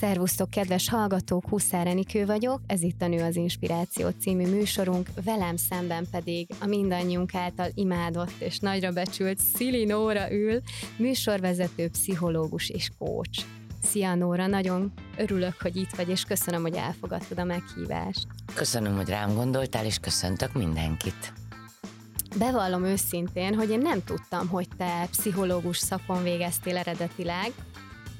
Szervusztok, kedves hallgatók, Huszár Enikő vagyok, ez itt a Nő az Inspiráció című műsorunk, velem szemben pedig a mindannyiunk által imádott és nagyra becsült Szili Nóra ül, műsorvezető, pszichológus és coach. Szia Nóra, nagyon örülök, hogy itt vagy, és köszönöm, hogy elfogadtad a meghívást. Köszönöm, hogy rám gondoltál, és köszöntök mindenkit. Bevallom őszintén, hogy én nem tudtam, hogy te pszichológus szakon végeztél eredetileg,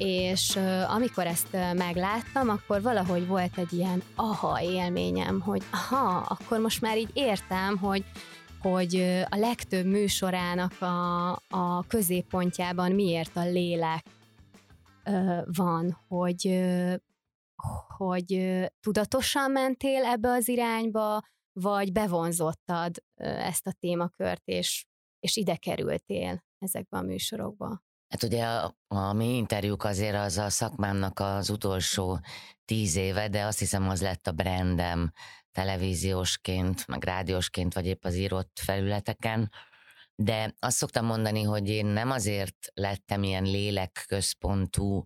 és amikor ezt megláttam, akkor valahogy volt egy ilyen aha élményem, hogy aha, akkor most már így értem, hogy hogy a legtöbb műsorának a, a középpontjában miért a lélek van, hogy, hogy tudatosan mentél ebbe az irányba, vagy bevonzottad ezt a témakört, és, és ide kerültél ezekbe a műsorokba? Hát ugye a, a mi interjúk azért az a szakmámnak az utolsó tíz éve, de azt hiszem az lett a brandem televíziósként, meg rádiósként, vagy épp az írott felületeken. De azt szoktam mondani, hogy én nem azért lettem ilyen lélekközpontú,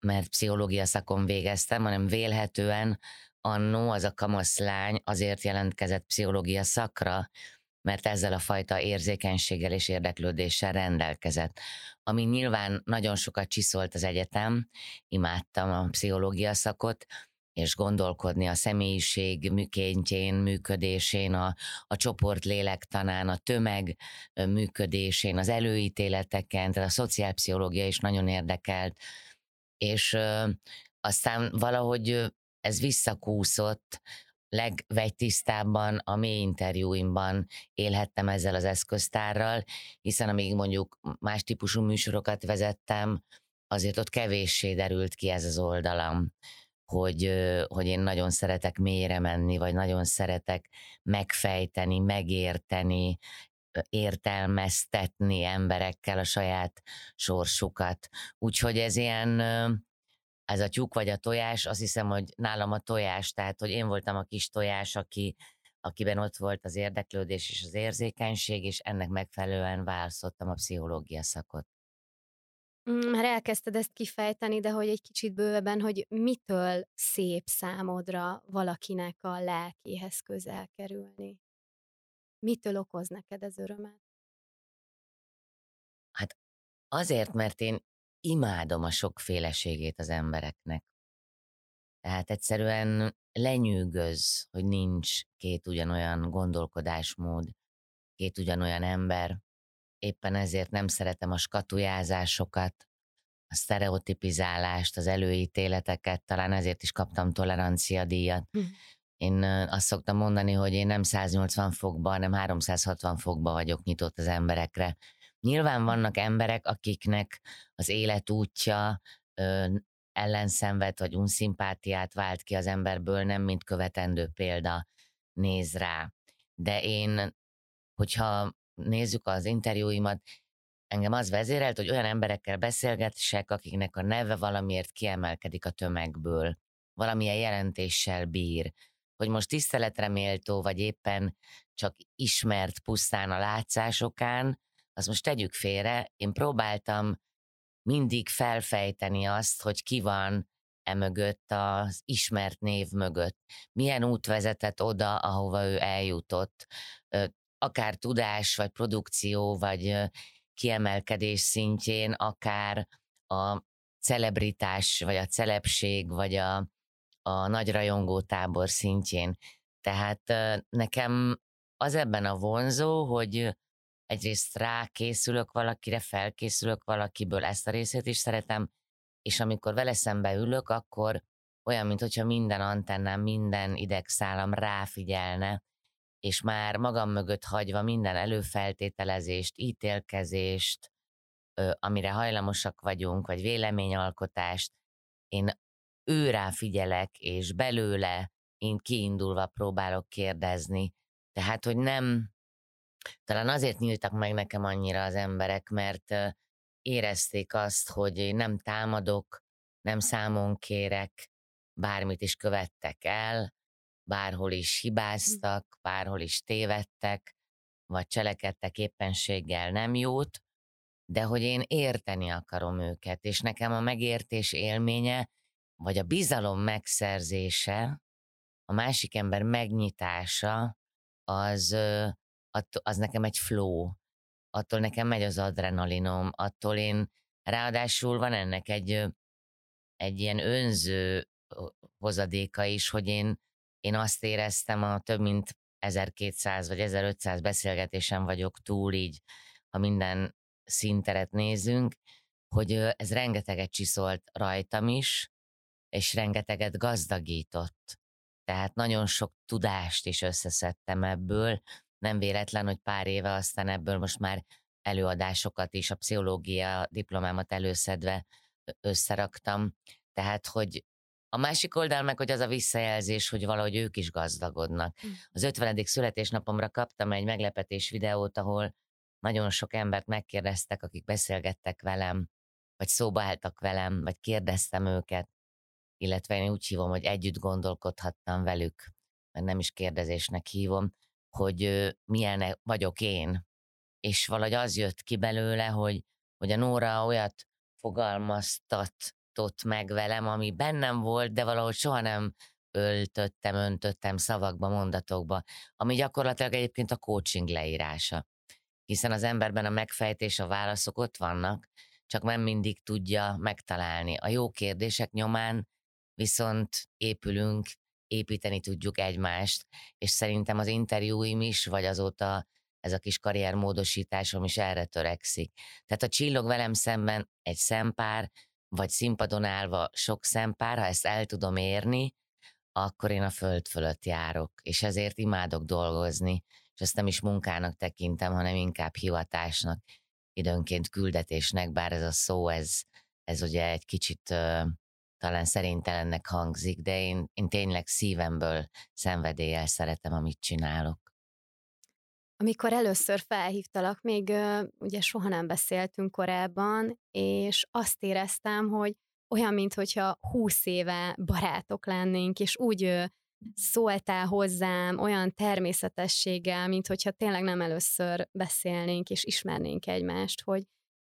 mert pszichológia szakon végeztem, hanem vélhetően annó az a kamaszlány azért jelentkezett pszichológia szakra, mert ezzel a fajta érzékenységgel és érdeklődéssel rendelkezett. Ami nyilván nagyon sokat csiszolt az egyetem, imádtam a pszichológia szakot, és gondolkodni a személyiség műkéntjén, működésén, a, a csoport lélektanán, a tömeg működésén, az előítéleteken, tehát a szociálpszichológia is nagyon érdekelt, és ö, aztán valahogy ez visszakúszott, legvegytisztábban a mély interjúimban élhettem ezzel az eszköztárral, hiszen amíg mondjuk más típusú műsorokat vezettem, azért ott kevéssé derült ki ez az oldalam, hogy, hogy én nagyon szeretek mélyre menni, vagy nagyon szeretek megfejteni, megérteni, értelmeztetni emberekkel a saját sorsukat. Úgyhogy ez ilyen ez a tyúk vagy a tojás, azt hiszem, hogy nálam a tojás, tehát hogy én voltam a kis tojás, aki, akiben ott volt az érdeklődés és az érzékenység, és ennek megfelelően választottam a pszichológia szakot. Mm, már elkezdted ezt kifejteni, de hogy egy kicsit bővebben, hogy mitől szép számodra valakinek a lelkéhez közel kerülni? Mitől okoz neked ez örömet? Hát azért, mert én imádom a sokféleségét az embereknek. Tehát egyszerűen lenyűgöz, hogy nincs két ugyanolyan gondolkodásmód, két ugyanolyan ember. Éppen ezért nem szeretem a skatujázásokat, a sztereotipizálást, az előítéleteket, talán ezért is kaptam tolerancia díjat. Hm. Én azt szoktam mondani, hogy én nem 180 fokba, hanem 360 fokba vagyok nyitott az emberekre. Nyilván vannak emberek, akiknek az életútja ö, ellenszenved vagy unszimpátiát vált ki az emberből, nem mint követendő példa néz rá. De én, hogyha nézzük az interjúimat, engem az vezérelt, hogy olyan emberekkel beszélgessek, akiknek a neve valamiért kiemelkedik a tömegből, valamilyen jelentéssel bír, hogy most tiszteletre méltó, vagy éppen csak ismert pusztán a látszásokán, azt most tegyük félre, én próbáltam mindig felfejteni azt, hogy ki van e mögött, az ismert név mögött. Milyen út vezetett oda, ahova ő eljutott. Akár tudás, vagy produkció, vagy kiemelkedés szintjén, akár a celebritás, vagy a celebség, vagy a, a nagy rajongó tábor szintjén. Tehát nekem az ebben a vonzó, hogy egyrészt rákészülök valakire, felkészülök valakiből, ezt a részét is szeretem, és amikor vele szembe ülök, akkor olyan, mintha minden antennám, minden idegszálam ráfigyelne, és már magam mögött hagyva minden előfeltételezést, ítélkezést, amire hajlamosak vagyunk, vagy véleményalkotást, én őrá figyelek, és belőle én kiindulva próbálok kérdezni. Tehát, hogy nem talán azért nyíltak meg nekem annyira az emberek, mert érezték azt, hogy nem támadok, nem számon kérek, bármit is követtek el, bárhol is hm. hibáztak, bárhol is tévedtek, vagy cselekedtek éppenséggel nem jót, de hogy én érteni akarom őket, és nekem a megértés élménye vagy a bizalom megszerzése, a másik ember megnyitása, az, az nekem egy flow. Attól nekem megy az adrenalinom, attól én, ráadásul van ennek egy, egy ilyen önző hozadéka is, hogy én, én azt éreztem a több mint 1200 vagy 1500 beszélgetésen vagyok túl így, ha minden szinteret nézünk, hogy ez rengeteget csiszolt rajtam is, és rengeteget gazdagított. Tehát nagyon sok tudást is összeszedtem ebből. Nem véletlen, hogy pár éve aztán ebből most már előadásokat is, a pszichológia diplomámat előszedve összeraktam. Tehát, hogy a másik oldal meg, hogy az a visszajelzés, hogy valahogy ők is gazdagodnak. Hm. Az 50. születésnapomra kaptam egy meglepetés videót, ahol nagyon sok embert megkérdeztek, akik beszélgettek velem, vagy szóba álltak velem, vagy kérdeztem őket, illetve én úgy hívom, hogy együtt gondolkodhattam velük, mert nem is kérdezésnek hívom, hogy milyen vagyok én. És valahogy az jött ki belőle, hogy, hogy a Nóra olyat fogalmaztatott meg velem, ami bennem volt, de valahogy soha nem öltöttem, öntöttem szavakba, mondatokba, ami gyakorlatilag egyébként a coaching leírása. Hiszen az emberben a megfejtés, a válaszok ott vannak, csak nem mindig tudja megtalálni. A jó kérdések nyomán viszont épülünk, építeni tudjuk egymást, és szerintem az interjúim is, vagy azóta ez a kis karriermódosításom is erre törekszik. Tehát a csillog velem szemben egy szempár, vagy színpadon állva sok szempár, ha ezt el tudom érni, akkor én a föld fölött járok, és ezért imádok dolgozni, és ezt nem is munkának tekintem, hanem inkább hivatásnak, időnként küldetésnek, bár ez a szó, ez, ez ugye egy kicsit talán szerintelennek hangzik, de én, én tényleg szívemből szenvedéllyel szeretem, amit csinálok. Amikor először felhívtalak, még ugye soha nem beszéltünk korábban, és azt éreztem, hogy olyan, mintha húsz éve barátok lennénk, és úgy szóltál hozzám olyan természetességgel, mint hogyha tényleg nem először beszélnénk és ismernénk egymást, hogy,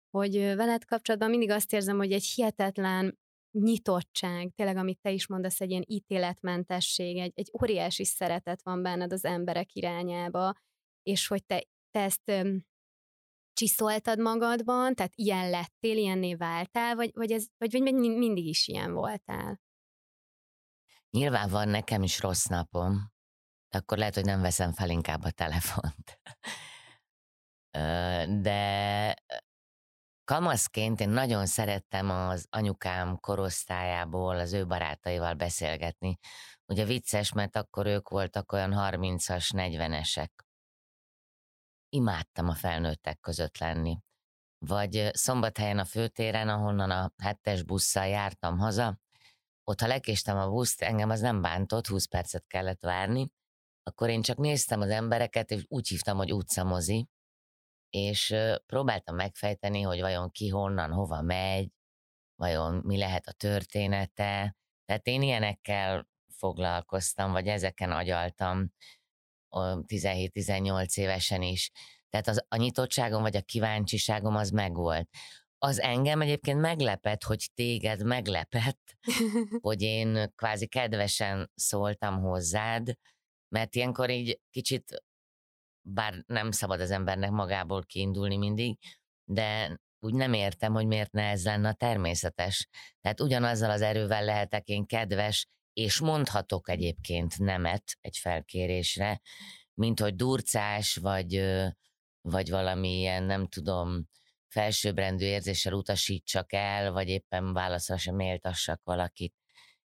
hogy veled kapcsolatban mindig azt érzem, hogy egy hihetetlen nyitottság, tényleg, amit te is mondasz, egy ilyen ítéletmentesség, egy, egy óriási szeretet van benned az emberek irányába, és hogy te, te ezt öm, csiszoltad magadban, tehát ilyen lettél, ilyenné váltál, vagy, vagy, ez, vagy, vagy mindig is ilyen voltál? Nyilván van nekem is rossz napom, akkor lehet, hogy nem veszem fel inkább a telefont. De kamaszként én nagyon szerettem az anyukám korosztályából az ő barátaival beszélgetni. Ugye vicces, mert akkor ők voltak olyan 30-as, 40-esek. Imádtam a felnőttek között lenni. Vagy szombathelyen a főtéren, ahonnan a hetes busszal jártam haza, ott ha lekéstem a buszt, engem az nem bántott, 20 percet kellett várni, akkor én csak néztem az embereket, és úgy hívtam, hogy utcamozi, és próbáltam megfejteni, hogy vajon ki honnan, hova megy, vajon mi lehet a története. Tehát én ilyenekkel foglalkoztam, vagy ezeken agyaltam 17-18 évesen is. Tehát az, a nyitottságom, vagy a kíváncsiságom az megvolt. Az engem egyébként meglepett, hogy téged meglepett, hogy én kvázi kedvesen szóltam hozzád, mert ilyenkor így kicsit bár nem szabad az embernek magából kiindulni mindig, de úgy nem értem, hogy miért ne ez lenne természetes. Tehát ugyanazzal az erővel lehetek én kedves, és mondhatok egyébként nemet egy felkérésre, mint hogy durcás, vagy, vagy valami ilyen, nem tudom, felsőbbrendű érzéssel utasítsak el, vagy éppen válaszra sem méltassak valakit.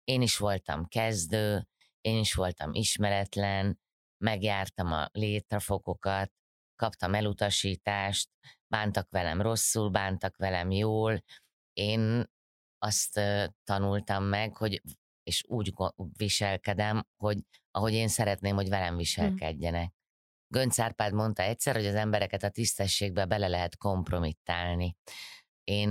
Én is voltam kezdő, én is voltam ismeretlen, megjártam a létrafokokat, kaptam elutasítást, bántak velem rosszul, bántak velem jól. Én azt tanultam meg, hogy és úgy viselkedem, hogy ahogy én szeretném, hogy velem hm. viselkedjenek. Gönc Árpád mondta egyszer, hogy az embereket a tisztességbe bele lehet kompromittálni. Én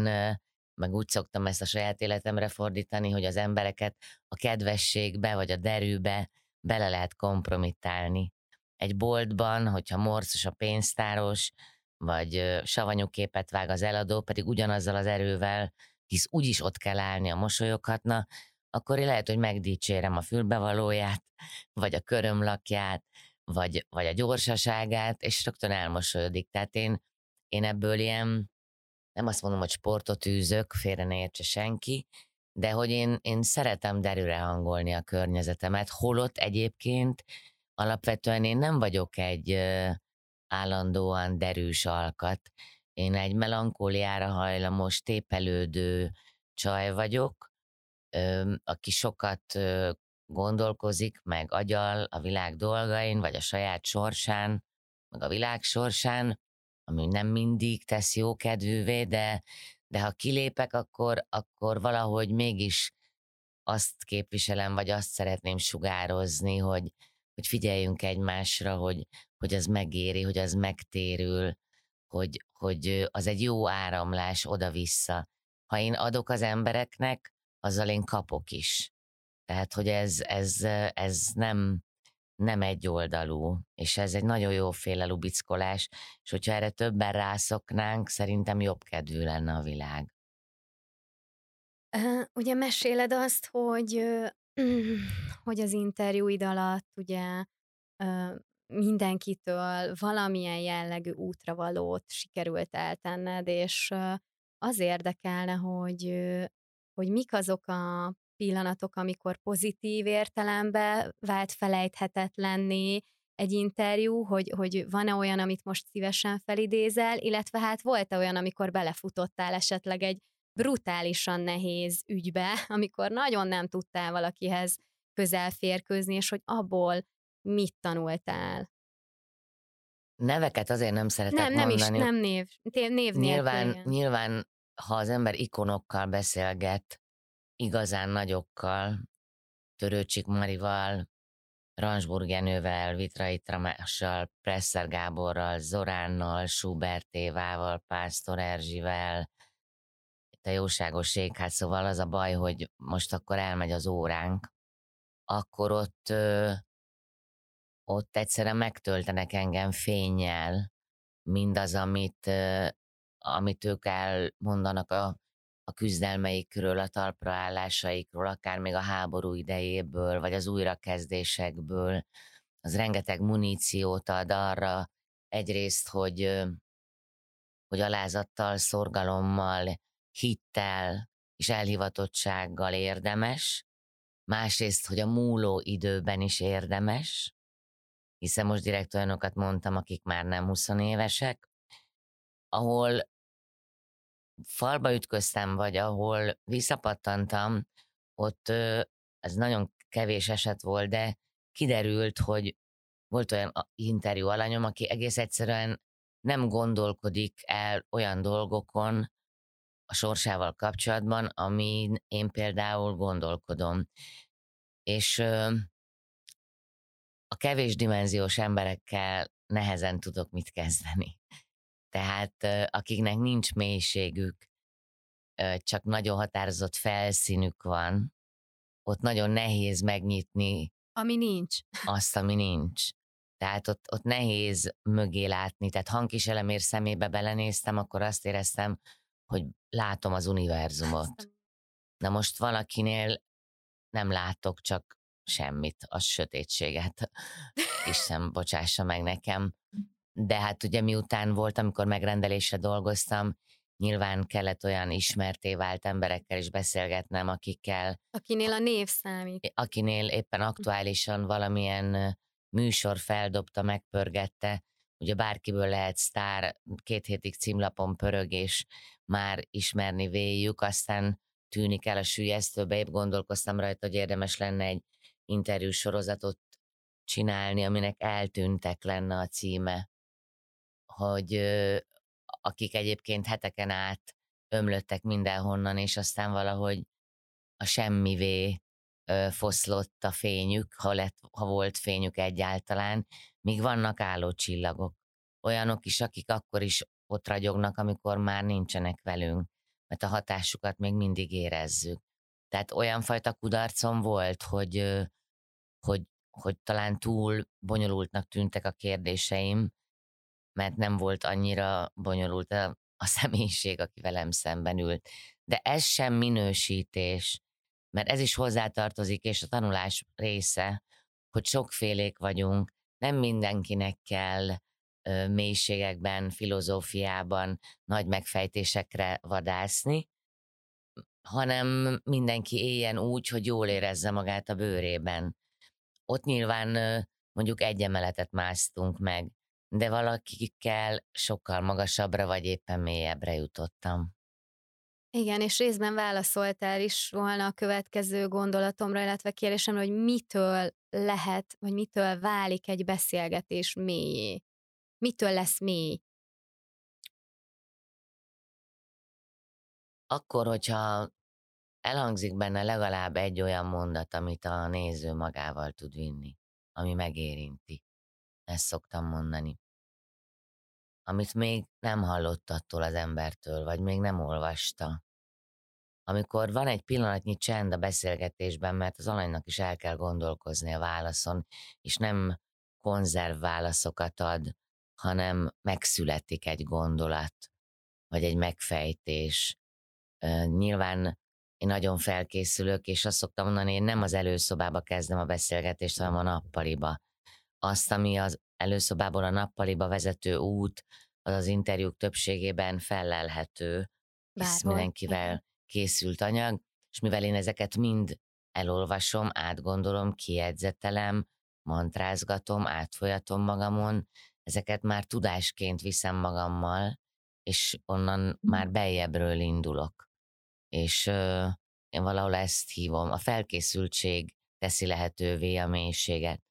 meg úgy szoktam ezt a saját életemre fordítani, hogy az embereket a kedvességbe vagy a derűbe bele lehet kompromittálni. Egy boltban, hogyha morcos a pénztáros, vagy savanyú képet vág az eladó, pedig ugyanazzal az erővel, hisz úgyis ott kell állni a mosolyoghatna, akkor lehet, hogy megdicsérem a fülbevalóját, vagy a körömlakját, vagy, vagy a gyorsaságát, és rögtön elmosolyodik. Tehát én, én ebből ilyen, nem azt mondom, hogy sportot űzök, félre ne értse senki, de hogy én, én szeretem derűre hangolni a környezetemet, holott egyébként alapvetően én nem vagyok egy állandóan derűs alkat. Én egy melankóliára hajlamos, tépelődő csaj vagyok, aki sokat gondolkozik, meg agyal a világ dolgain, vagy a saját sorsán, meg a világ sorsán, ami nem mindig tesz jó kedvűvé, de, de ha kilépek, akkor, akkor valahogy mégis azt képviselem, vagy azt szeretném sugározni, hogy, hogy figyeljünk egymásra, hogy, hogy az megéri, hogy az megtérül, hogy, hogy az egy jó áramlás oda-vissza. Ha én adok az embereknek, azzal én kapok is. Tehát, hogy ez, ez, ez nem, nem egy oldalú, és ez egy nagyon jó féle lubickolás, és hogyha erre többen rászoknánk, szerintem jobb kedvű lenne a világ. ugye meséled azt, hogy, hogy az interjúid alatt ugye mindenkitől valamilyen jellegű útravalót sikerült eltenned, és az érdekelne, hogy, hogy mik azok a pillanatok, amikor pozitív értelemben vált felejthetetlenné egy interjú, hogy, hogy van-e olyan, amit most szívesen felidézel, illetve hát volt-e olyan, amikor belefutottál esetleg egy brutálisan nehéz ügybe, amikor nagyon nem tudtál valakihez közel férkőzni, és hogy abból mit tanultál? Neveket azért nem szeretek nem, nem mondani. Is, nem név, név nyilván, nyilván, ha az ember ikonokkal beszélget, igazán nagyokkal, Törőcsik Marival, Ransburg Jenővel, Vitrai Tramással, Presser Gáborral, Zoránnal, Schubert Évával, Pásztor Erzsivel, a jóságos hát szóval az a baj, hogy most akkor elmegy az óránk, akkor ott, ott egyszerűen megtöltenek engem fényjel mindaz, amit, amit ők elmondanak a a küzdelmeikről, a talpraállásaikról, akár még a háború idejéből, vagy az újrakezdésekből. Az rengeteg muníciót ad arra egyrészt, hogy, hogy alázattal, szorgalommal, hittel és elhivatottsággal érdemes, másrészt, hogy a múló időben is érdemes, hiszen most direkt olyanokat mondtam, akik már nem 20 évesek, ahol falba ütköztem, vagy ahol visszapattantam, ott ez nagyon kevés eset volt, de kiderült, hogy volt olyan interjú alanyom, aki egész egyszerűen nem gondolkodik el olyan dolgokon a sorsával kapcsolatban, amin én például gondolkodom. És a kevés dimenziós emberekkel nehezen tudok mit kezdeni. Tehát akiknek nincs mélységük, csak nagyon határozott felszínük van, ott nagyon nehéz megnyitni. Ami nincs. Azt, ami nincs. Tehát ott, ott nehéz mögé látni. Tehát hangkiselemér szemébe belenéztem, akkor azt éreztem, hogy látom az univerzumot. Na most valakinél nem látok csak semmit, a sötétséget. Isten bocsássa meg nekem de hát ugye miután volt, amikor megrendelésre dolgoztam, nyilván kellett olyan ismerté vált emberekkel is beszélgetnem, akikkel... Akinél a név számít. Akinél éppen aktuálisan valamilyen műsor feldobta, megpörgette, ugye bárkiből lehet sztár, két hétig címlapon pörög, és már ismerni véljük, aztán tűnik el a sülyeztőbe, épp gondolkoztam rajta, hogy érdemes lenne egy interjú sorozatot csinálni, aminek eltűntek lenne a címe hogy akik egyébként heteken át ömlöttek mindenhonnan, és aztán valahogy a semmivé foszlott a fényük, ha, lett, ha volt fényük egyáltalán, míg vannak álló csillagok. Olyanok is, akik akkor is ott ragyognak, amikor már nincsenek velünk, mert a hatásukat még mindig érezzük. Tehát olyan fajta kudarcom volt, hogy, hogy, hogy talán túl bonyolultnak tűntek a kérdéseim, mert nem volt annyira bonyolult a, a személyiség, aki velem szemben ült. De ez sem minősítés. mert ez is hozzátartozik, és a tanulás része, hogy sokfélék vagyunk, nem mindenkinek kell ö, mélységekben, filozófiában nagy megfejtésekre vadászni, hanem mindenki éljen úgy, hogy jól érezze magát a bőrében. Ott nyilván mondjuk egy emeletet másztunk meg, de valakikkel sokkal magasabbra vagy éppen mélyebbre jutottam. Igen, és részben válaszoltál is volna a következő gondolatomra, illetve kérdésemre, hogy mitől lehet, vagy mitől válik egy beszélgetés mélyé? Mitől lesz mély? Akkor, hogyha elhangzik benne legalább egy olyan mondat, amit a néző magával tud vinni, ami megérinti. Ezt szoktam mondani. Amit még nem hallott attól az embertől, vagy még nem olvasta. Amikor van egy pillanatnyi csend a beszélgetésben, mert az alanynak is el kell gondolkozni a válaszon, és nem konzerv válaszokat ad, hanem megszületik egy gondolat, vagy egy megfejtés. Nyilván én nagyon felkészülök, és azt szoktam mondani, én nem az előszobába kezdem a beszélgetést, hanem a nappaliba. Azt, ami az előszobából a nappaliba vezető út, az az interjúk többségében fellelhető, hisz mindenkivel készült anyag, és mivel én ezeket mind elolvasom, átgondolom, kiedzetelem, mantrázgatom, átfolyatom magamon, ezeket már tudásként viszem magammal, és onnan mhm. már beljebbről indulok és uh, én valahol ezt hívom. A felkészültség teszi lehetővé a mélységet.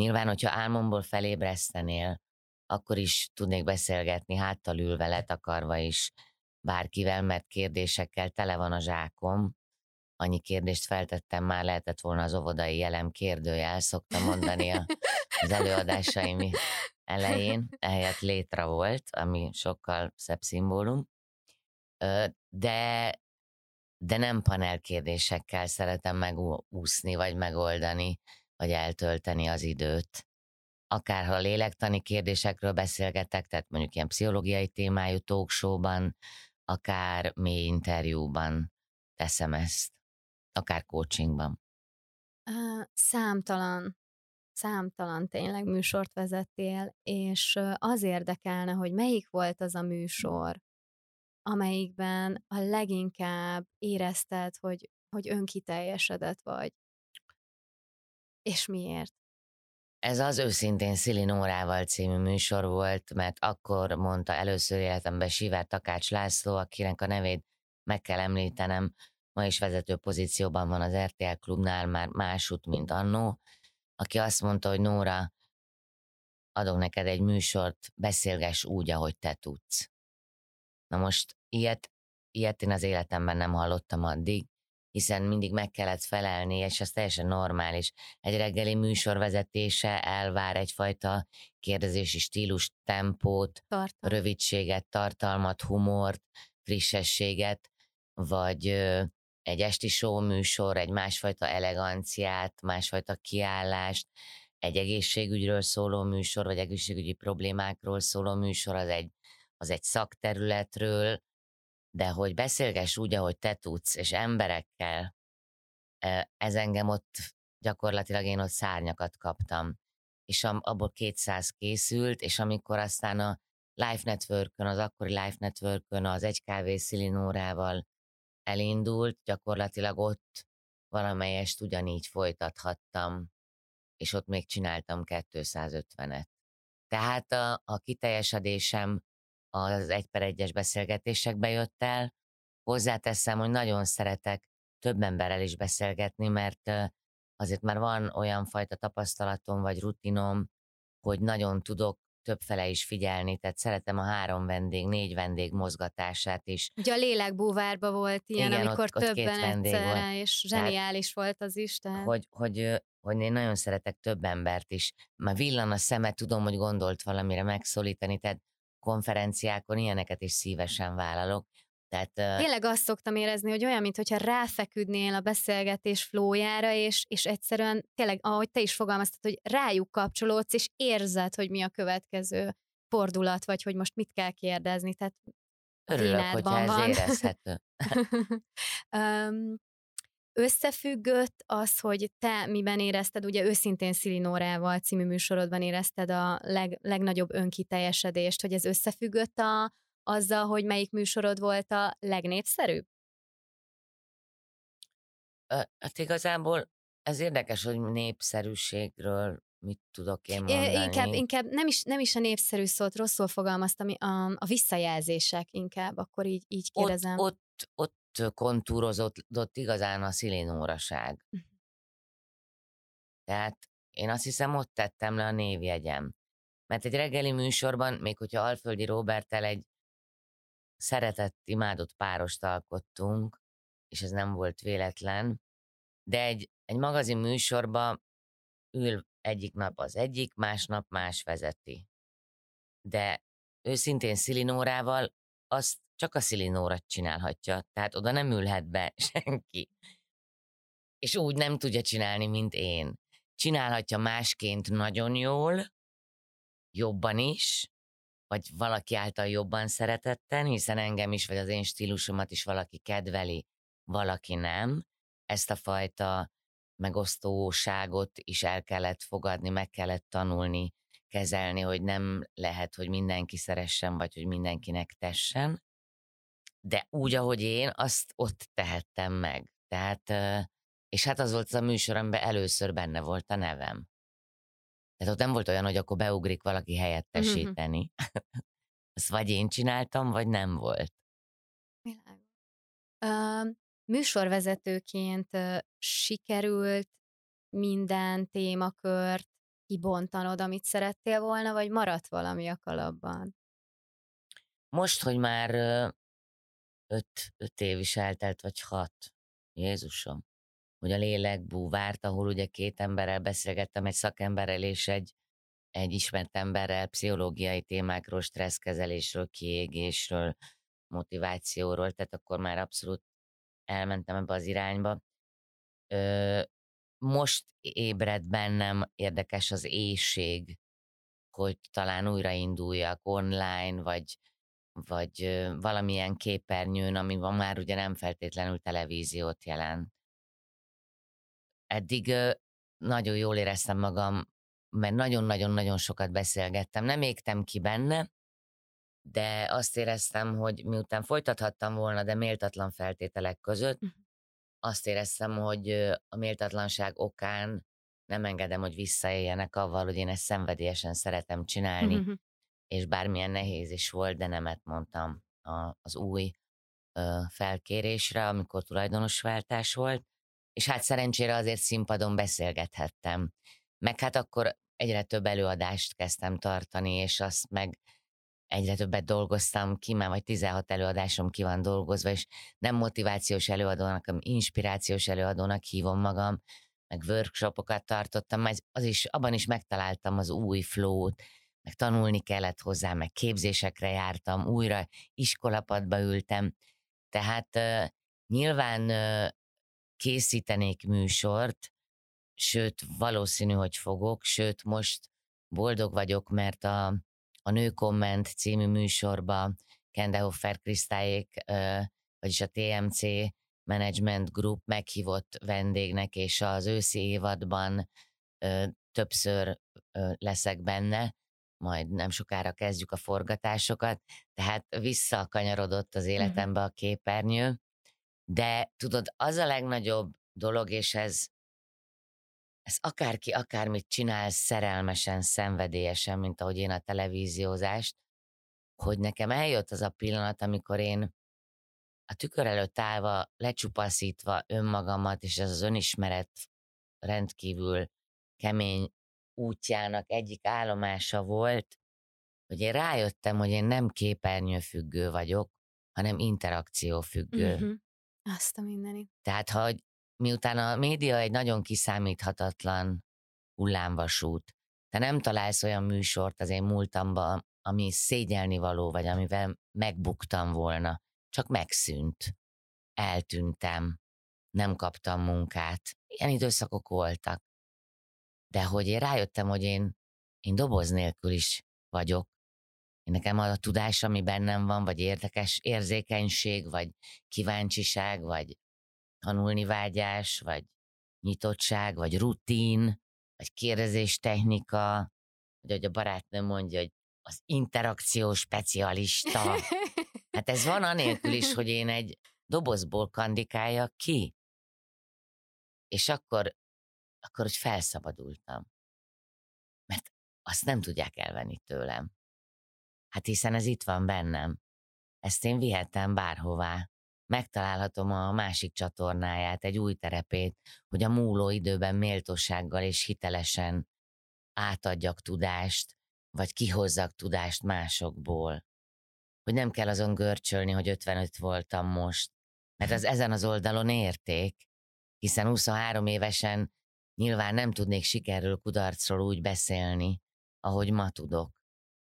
Nyilván, hogyha álmomból felébresztenél, akkor is tudnék beszélgetni háttal ülve, letakarva is bárkivel, mert kérdésekkel tele van a zsákom. Annyi kérdést feltettem, már lehetett volna az óvodai jelem kérdőjel, szoktam mondani a, az előadásaim elején, ehelyett létre volt, ami sokkal szebb szimbólum. De de nem panelkérdésekkel szeretem megúszni, vagy megoldani, vagy eltölteni az időt. Akár ha lélektani kérdésekről beszélgetek, tehát mondjuk ilyen pszichológiai témájú talkshowban, akár mély interjúban teszem ezt, akár coachingban. Számtalan, számtalan tényleg műsort vezettél, és az érdekelne, hogy melyik volt az a műsor, amelyikben a leginkább érezted, hogy, hogy önkiteljesedett vagy. És miért? Ez az őszintén Szili Nórával című műsor volt, mert akkor mondta először életemben Sivár Takács László, akinek a nevét meg kell említenem, ma is vezető pozícióban van az RTL klubnál, már másút, mint annó, aki azt mondta, hogy Nóra, adok neked egy műsort, beszélgess úgy, ahogy te tudsz. Na most ilyet, ilyet én az életemben nem hallottam addig, hiszen mindig meg kellett felelni, és ez teljesen normális. Egy reggeli műsorvezetése elvár egyfajta kérdezési stílus, tempót, Tartal. rövidséget, tartalmat, humort, frissességet, vagy egy esti show műsor, egy másfajta eleganciát, másfajta kiállást, egy egészségügyről szóló műsor, vagy egészségügyi problémákról szóló műsor, az egy az egy szakterületről, de hogy beszélgess úgy, ahogy te tudsz, és emberekkel, ez engem ott gyakorlatilag én ott szárnyakat kaptam. És abból 200 készült, és amikor aztán a Life network az akkori Life network az egy kávé szilinórával elindult, gyakorlatilag ott valamelyest ugyanígy folytathattam, és ott még csináltam 250-et. Tehát a, a kiteljesedésem az egy per egyes beszélgetésekbe jött el. Hozzáteszem, hogy nagyon szeretek több emberrel is beszélgetni, mert azért már van olyan fajta tapasztalatom vagy rutinom, hogy nagyon tudok többfele is figyelni, tehát szeretem a három vendég, négy vendég mozgatását is. Ugye a lélekbúvárba volt ilyen, Igen, amikor ott, többen ott egyszerre, volt. és zseniális tehát, volt az is. Tehát... Hogy, hogy, hogy én nagyon szeretek több embert is. Már villan a szeme, tudom, hogy gondolt valamire megszólítani, tehát konferenciákon ilyeneket is szívesen vállalok. Tehát, Tényleg azt szoktam érezni, hogy olyan, mintha ráfeküdnél a beszélgetés flójára, és, és egyszerűen tényleg, ahogy te is fogalmaztad, hogy rájuk kapcsolódsz, és érzed, hogy mi a következő fordulat, vagy hogy most mit kell kérdezni. Tehát Örülök, hogyha ez van. érezhető. um, összefüggött az, hogy te miben érezted, ugye őszintén Szilinórával című műsorodban érezted a leg, legnagyobb önkiteljesedést, hogy ez összefüggött a, azzal, hogy melyik műsorod volt a legnépszerűbb? Hát igazából ez érdekes, hogy népszerűségről mit tudok én mondani. Inkább, inkább nem, is, nem is a népszerű szót, rosszul fogalmaztam, a, a visszajelzések inkább, akkor így, így kérdezem. Ott, ott, ott kontúrozott igazán a szilinóraság. Uh-huh. Tehát én azt hiszem, ott tettem le a névjegyem. Mert egy reggeli műsorban, még hogyha Alföldi Robertel egy szeretett, imádott párost alkottunk, és ez nem volt véletlen, de egy, egy magazin műsorba ül egyik nap az egyik, másnap más vezeti. De őszintén Szilinórával azt csak a Szilinóra csinálhatja, tehát oda nem ülhet be senki. És úgy nem tudja csinálni, mint én. Csinálhatja másként nagyon jól, jobban is, vagy valaki által jobban szeretetten, hiszen engem is, vagy az én stílusomat is valaki kedveli, valaki nem. Ezt a fajta megosztóságot is el kellett fogadni, meg kellett tanulni, kezelni, hogy nem lehet, hogy mindenki szeressen, vagy hogy mindenkinek tessen. De úgy, ahogy én, azt ott tehettem meg. Tehát, és hát az volt az a műsor, amiben először benne volt a nevem. Tehát ott nem volt olyan, hogy akkor beugrik valaki helyettesíteni. Azt vagy én csináltam, vagy nem volt. Világos. Uh, műsorvezetőként uh, sikerült minden témakört kibontanod, amit szerettél volna, vagy maradt valami a kalapban? Most, hogy már öt, öt év is eltelt, vagy hat, Jézusom, hogy a lélek búvárt, ahol ugye két emberrel beszélgettem, egy szakemberrel és egy, egy ismert emberrel pszichológiai témákról, stresszkezelésről, kiégésről, motivációról, tehát akkor már abszolút elmentem ebbe az irányba. Ö, most ébred bennem érdekes az éjség, hogy talán újrainduljak online, vagy, vagy valamilyen képernyőn, ami van már ugye nem feltétlenül televíziót jelent eddig nagyon jól éreztem magam, mert nagyon-nagyon-nagyon sokat beszélgettem. Nem égtem ki benne, de azt éreztem, hogy miután folytathattam volna, de méltatlan feltételek között, uh-huh. azt éreztem, hogy a méltatlanság okán nem engedem, hogy visszaéljenek avval, hogy én ezt szenvedélyesen szeretem csinálni, uh-huh. és bármilyen nehéz is volt, de nemet mondtam a, az új ö, felkérésre, amikor tulajdonosváltás volt, és hát szerencsére azért színpadon beszélgethettem. Meg hát akkor egyre több előadást kezdtem tartani, és azt meg egyre többet dolgoztam ki, már vagy 16 előadásom ki van dolgozva, és nem motivációs előadónak, hanem inspirációs előadónak hívom magam, meg workshopokat tartottam, az is, abban is megtaláltam az új flót, meg tanulni kellett hozzá, meg képzésekre jártam, újra iskolapadba ültem, tehát nyilván készítenék műsort, sőt, valószínű, hogy fogok, sőt, most boldog vagyok, mert a, a Nő Komment című műsorba Kendehoffer Krisztályék, vagyis a TMC Management Group meghívott vendégnek, és az őszi évadban többször leszek benne, majd nem sokára kezdjük a forgatásokat, tehát visszakanyarodott az mhm. életembe a képernyő, de tudod, az a legnagyobb dolog, és ez, ez akárki akármit csinál szerelmesen, szenvedélyesen, mint ahogy én a televíziózást, hogy nekem eljött az a pillanat, amikor én a tükör előtt állva, lecsupaszítva önmagamat, és ez az önismeret rendkívül kemény útjának egyik állomása volt, hogy én rájöttem, hogy én nem képernyőfüggő vagyok, hanem interakciófüggő. Uh-huh. Azt a mindenit. Tehát, hogy miután a média egy nagyon kiszámíthatatlan hullámvasút, te nem találsz olyan műsort az én múltamban, ami szégyelni való, vagy amivel megbuktam volna. Csak megszűnt. Eltűntem. Nem kaptam munkát. Ilyen időszakok voltak. De hogy én rájöttem, hogy én, én doboz nélkül is vagyok, nekem a tudás, ami bennem van, vagy érdekes érzékenység, vagy kíváncsiság, vagy tanulni vágyás, vagy nyitottság, vagy rutin, vagy kérdezés technika, vagy hogy a barátnőm mondja, hogy az interakció specialista. Hát ez van anélkül is, hogy én egy dobozból kandikáljak ki. És akkor, akkor hogy felszabadultam. Mert azt nem tudják elvenni tőlem. Hát hiszen ez itt van bennem. Ezt én vihetem bárhová. Megtalálhatom a másik csatornáját, egy új terepét, hogy a múló időben méltósággal és hitelesen átadjak tudást, vagy kihozzak tudást másokból. Hogy nem kell azon görcsölni, hogy 55 voltam most, mert az ezen az oldalon érték, hiszen 23 évesen nyilván nem tudnék sikerről, kudarcról úgy beszélni, ahogy ma tudok.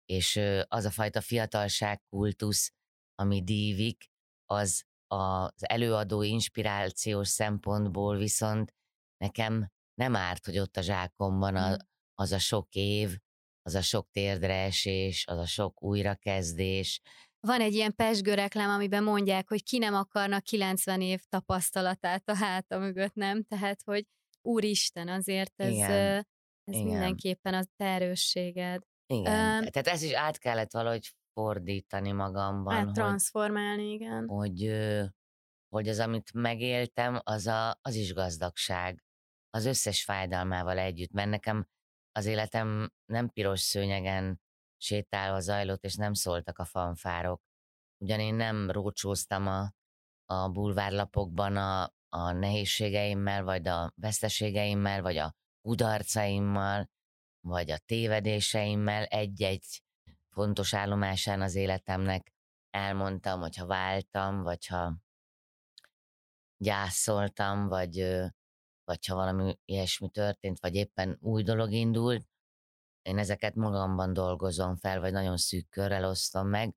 És az a fajta fiatalság kultusz, ami dívik, az az előadó inspirációs szempontból viszont nekem nem árt, hogy ott a zsákomban a, az a sok év, az a sok térdre esés, az a sok újrakezdés. Van egy ilyen pesgő reklám, amiben mondják, hogy ki nem akarna 90 év tapasztalatát a háta mögött, nem? Tehát, hogy úristen, azért ez, Igen. ez Igen. mindenképpen a te erősséged. Igen, um, tehát ezt is át kellett valahogy fordítani magamban. Hát transformálni, igen. Hogy, hogy az, amit megéltem, az, a, az is gazdagság. Az összes fájdalmával együtt, mert nekem az életem nem piros szőnyegen sétálva zajlott, és nem szóltak a fanfárok. Ugyan én nem rócsóztam a, a bulvárlapokban a, a nehézségeimmel, vagy a veszteségeimmel, vagy a kudarcaimmal, vagy a tévedéseimmel egy-egy fontos állomásán az életemnek elmondtam, hogyha váltam, vagy ha gyászoltam, vagy, vagy ha valami ilyesmi történt, vagy éppen új dolog indult, én ezeket magamban dolgozom fel, vagy nagyon szűk körrel osztom meg,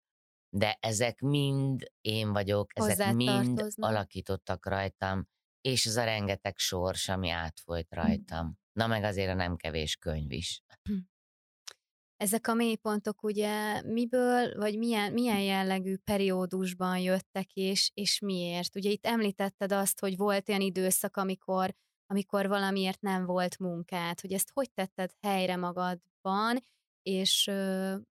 de ezek mind én vagyok, ezek mind alakítottak rajtam, és az a rengeteg sors, ami átfolyt hm. rajtam. Na meg azért a nem kevés könyv is. Hm. Ezek a mélypontok ugye miből, vagy milyen, milyen jellegű periódusban jöttek, és, és miért? Ugye itt említetted azt, hogy volt olyan időszak, amikor, amikor valamiért nem volt munkád, hogy ezt hogy tetted helyre magadban, és,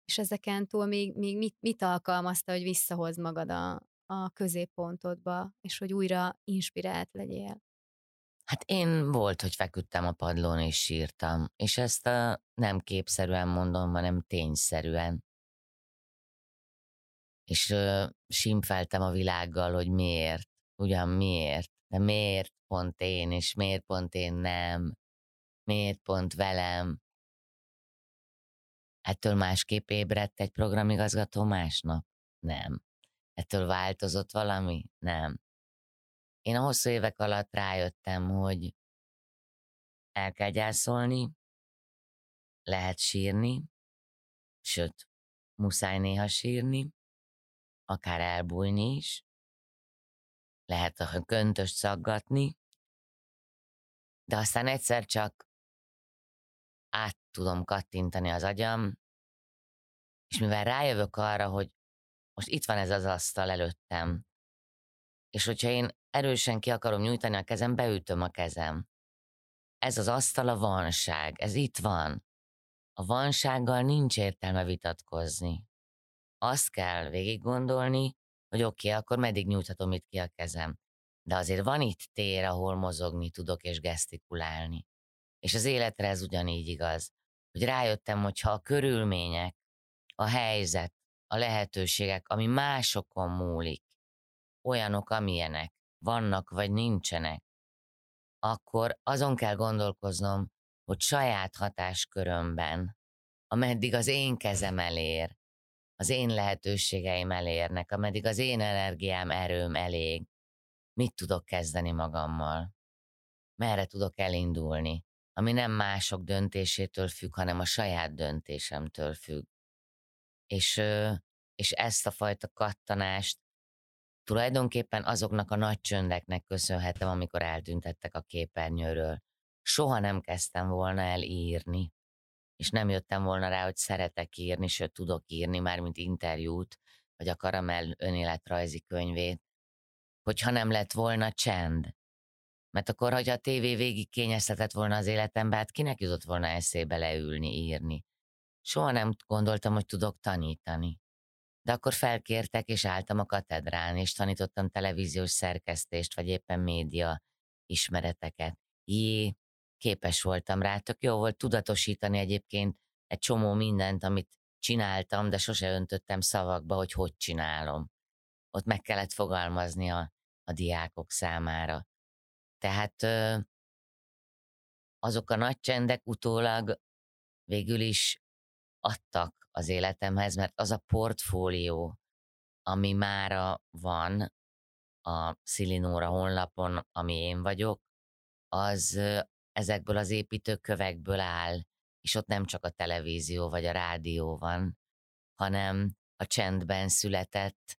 és ezeken túl még, még mit, mit alkalmazta, hogy visszahoz magad a, a középpontodba, és hogy újra inspirált legyél? Hát én volt, hogy feküdtem a padlón és sírtam, és ezt a nem képszerűen mondom, hanem tényszerűen. És ö, simfeltem a világgal, hogy miért, ugyan miért, de miért pont én, és miért pont én nem, miért pont velem. Ettől másképp ébredt egy programigazgató másnap? Nem. Ettől változott valami? Nem. Én a hosszú évek alatt rájöttem, hogy el kell gyászolni, lehet sírni, sőt, muszáj néha sírni, akár elbújni is, lehet a köntöst szaggatni, de aztán egyszer csak át tudom kattintani az agyam, és mivel rájövök arra, hogy most itt van ez az asztal előttem, és hogyha én erősen ki akarom nyújtani a kezem, beütöm a kezem. Ez az asztal a vanság, ez itt van. A vansággal nincs értelme vitatkozni. Azt kell végig gondolni, hogy oké, okay, akkor meddig nyújthatom itt ki a kezem. De azért van itt tér, ahol mozogni tudok és gesztikulálni. És az életre ez ugyanígy igaz, hogy rájöttem, hogy ha a körülmények, a helyzet, a lehetőségek, ami másokon múlik, olyanok, amilyenek, vannak vagy nincsenek, akkor azon kell gondolkoznom, hogy saját hatáskörömben, ameddig az én kezem elér, az én lehetőségeim elérnek, ameddig az én energiám, erőm elég, mit tudok kezdeni magammal? Merre tudok elindulni? Ami nem mások döntésétől függ, hanem a saját döntésemtől függ. És, és ezt a fajta kattanást Tulajdonképpen azoknak a nagy csöndeknek köszönhetem, amikor eltüntettek a képernyőről. Soha nem kezdtem volna el írni, és nem jöttem volna rá, hogy szeretek írni, sőt tudok írni, már mint interjút, vagy a Karamell önéletrajzi könyvét, hogyha nem lett volna csend. Mert akkor, hogyha a tévé végig kényeztetett volna az életembe, hát kinek jutott volna eszébe leülni, írni. Soha nem gondoltam, hogy tudok tanítani. De akkor felkértek, és álltam a katedrán, és tanítottam televíziós szerkesztést, vagy éppen média ismereteket. Jé, képes voltam rá, tök jó volt tudatosítani egyébként egy csomó mindent, amit csináltam, de sose öntöttem szavakba, hogy hogy csinálom. Ott meg kellett fogalmazni a, a diákok számára. Tehát azok a nagy csendek utólag végül is adtak az életemhez, mert az a portfólió, ami mára van a Szilinóra honlapon, ami én vagyok, az ezekből az építőkövekből áll, és ott nem csak a televízió vagy a rádió van, hanem a csendben született,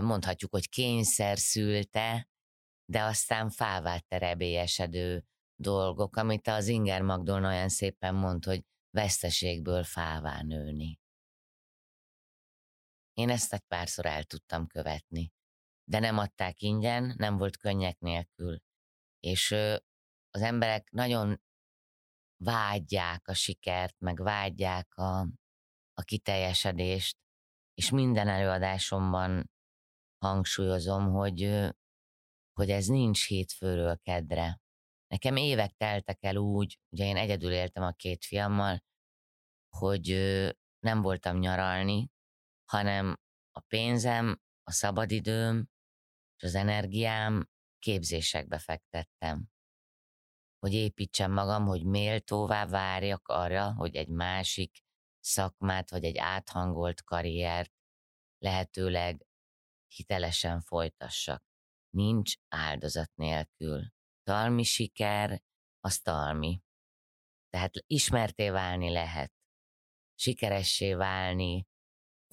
mondhatjuk, hogy kényszer szülte, de aztán fává terebélyesedő dolgok, amit az Inger Magdolna olyan szépen mond, hogy veszteségből fává nőni. Én ezt egy párszor el tudtam követni, de nem adták ingyen, nem volt könnyek nélkül. És az emberek nagyon vágyják a sikert, meg vágyják a, a kiteljesedést, és minden előadásomban hangsúlyozom, hogy, hogy ez nincs hétfőről kedre. Nekem évek teltek el úgy, ugye én egyedül éltem a két fiammal, hogy nem voltam nyaralni, hanem a pénzem, a szabadidőm és az energiám képzésekbe fektettem. Hogy építsem magam, hogy méltóvá várjak arra, hogy egy másik szakmát vagy egy áthangolt karriert lehetőleg hitelesen folytassak. Nincs áldozat nélkül. Talmi siker, az talmi. Tehát ismerté válni lehet. Sikeressé válni,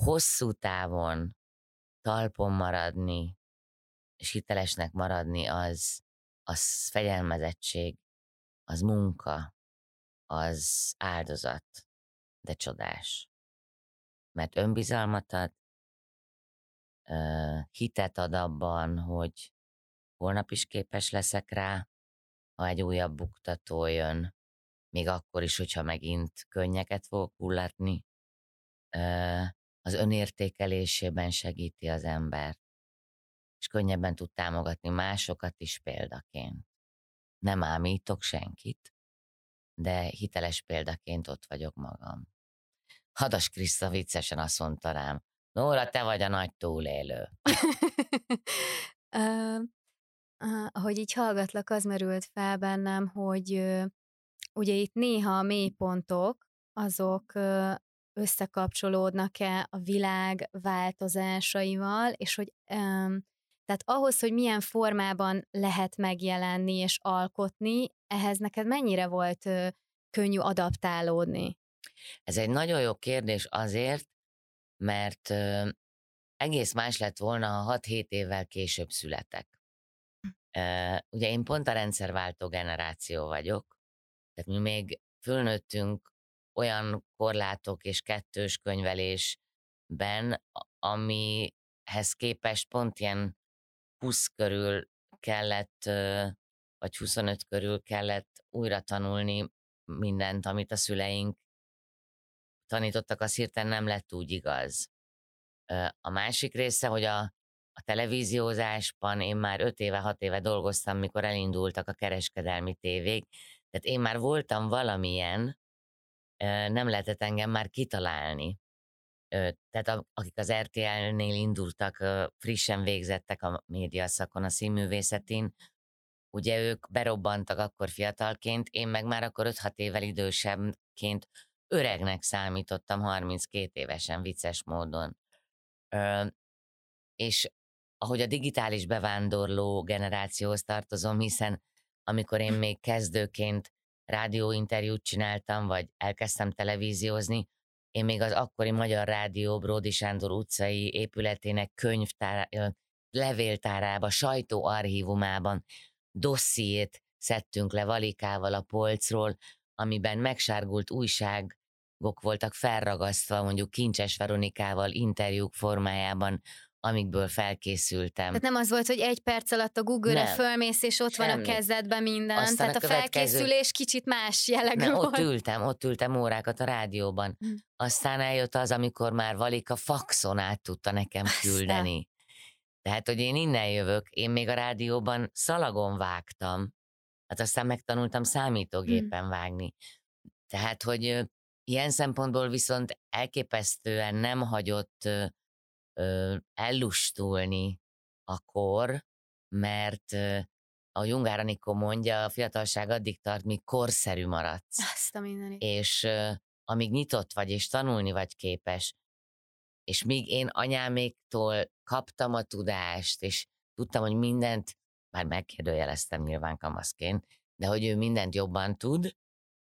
hosszú távon talpon maradni, és hitelesnek maradni, az, az fegyelmezettség, az munka, az áldozat, de csodás. Mert önbizalmat ad, hitet ad abban, hogy holnap is képes leszek rá, ha egy újabb buktató jön, még akkor is, hogyha megint könnyeket fogok hullatni, az önértékelésében segíti az embert, és könnyebben tud támogatni másokat is példaként. Nem ámítok senkit, de hiteles példaként ott vagyok magam. Hadas Kriszta viccesen azt mondta rám, Nóra, te vagy a nagy túlélő. uh, uh, ahogy így hallgatlak, az merült fel bennem, hogy uh, ugye itt néha a mélypontok, azok uh, összekapcsolódnak-e a világ változásaival, és hogy um, tehát ahhoz, hogy milyen formában lehet megjelenni és alkotni, ehhez neked mennyire volt könnyű adaptálódni? Ez egy nagyon jó kérdés azért, mert uh, egész más lett volna, ha 6-7 évvel később születek. Uh, ugye én pont a rendszerváltó generáció vagyok, tehát mi még fölnőttünk olyan korlátok és kettős könyvelésben, amihez képest pont ilyen 20 körül kellett, vagy 25 körül kellett újra tanulni mindent, amit a szüleink tanítottak, az hirtelen nem lett úgy igaz. A másik része, hogy a, a televíziózásban én már 5 éve, 6 éve dolgoztam, mikor elindultak a kereskedelmi tévék, tehát én már voltam valamilyen, nem lehetett engem már kitalálni. Tehát akik az RTL-nél indultak, frissen végzettek a média szakon, a színművészetén, ugye ők berobbantak akkor fiatalként, én meg már akkor 5-6 évvel idősebbként öregnek számítottam 32 évesen vicces módon. És ahogy a digitális bevándorló generációhoz tartozom, hiszen amikor én még kezdőként rádióinterjút csináltam, vagy elkezdtem televíziózni, én még az akkori Magyar Rádió Bródi Sándor utcai épületének könyvtár, levéltárába, sajtóarchívumában dossziét szedtünk le valikával a polcról, amiben megsárgult újságok voltak felragasztva, mondjuk Kincses Veronikával interjúk formájában amikből felkészültem. Tehát nem az volt, hogy egy perc alatt a Google-re Nem. fölmész, és ott van a Semmi. kezedben minden. Aztán Tehát a a, felkészülés kicsit más jellegű Nem, volt. ott ültem, ott ültem órákat a rádióban. Hm. Aztán eljött az, amikor már Valika faxon át tudta nekem Aztán. küldeni. Tehát, hogy én innen jövök, én még a rádióban szalagon vágtam, hát aztán megtanultam számítógépen vágni. Tehát, hogy ilyen szempontból viszont elképesztően nem hagyott ö, ellustulni a kor, mert ö, a Jungár Anikó mondja, a fiatalság addig tart, míg korszerű maradsz Azt a mindenit. és ö, amíg nyitott vagy, és tanulni vagy képes, és míg én anyáméktól kaptam a tudást, és tudtam, hogy mindent, már megkérdőjeleztem nyilván kamaszként, de hogy ő mindent jobban tud,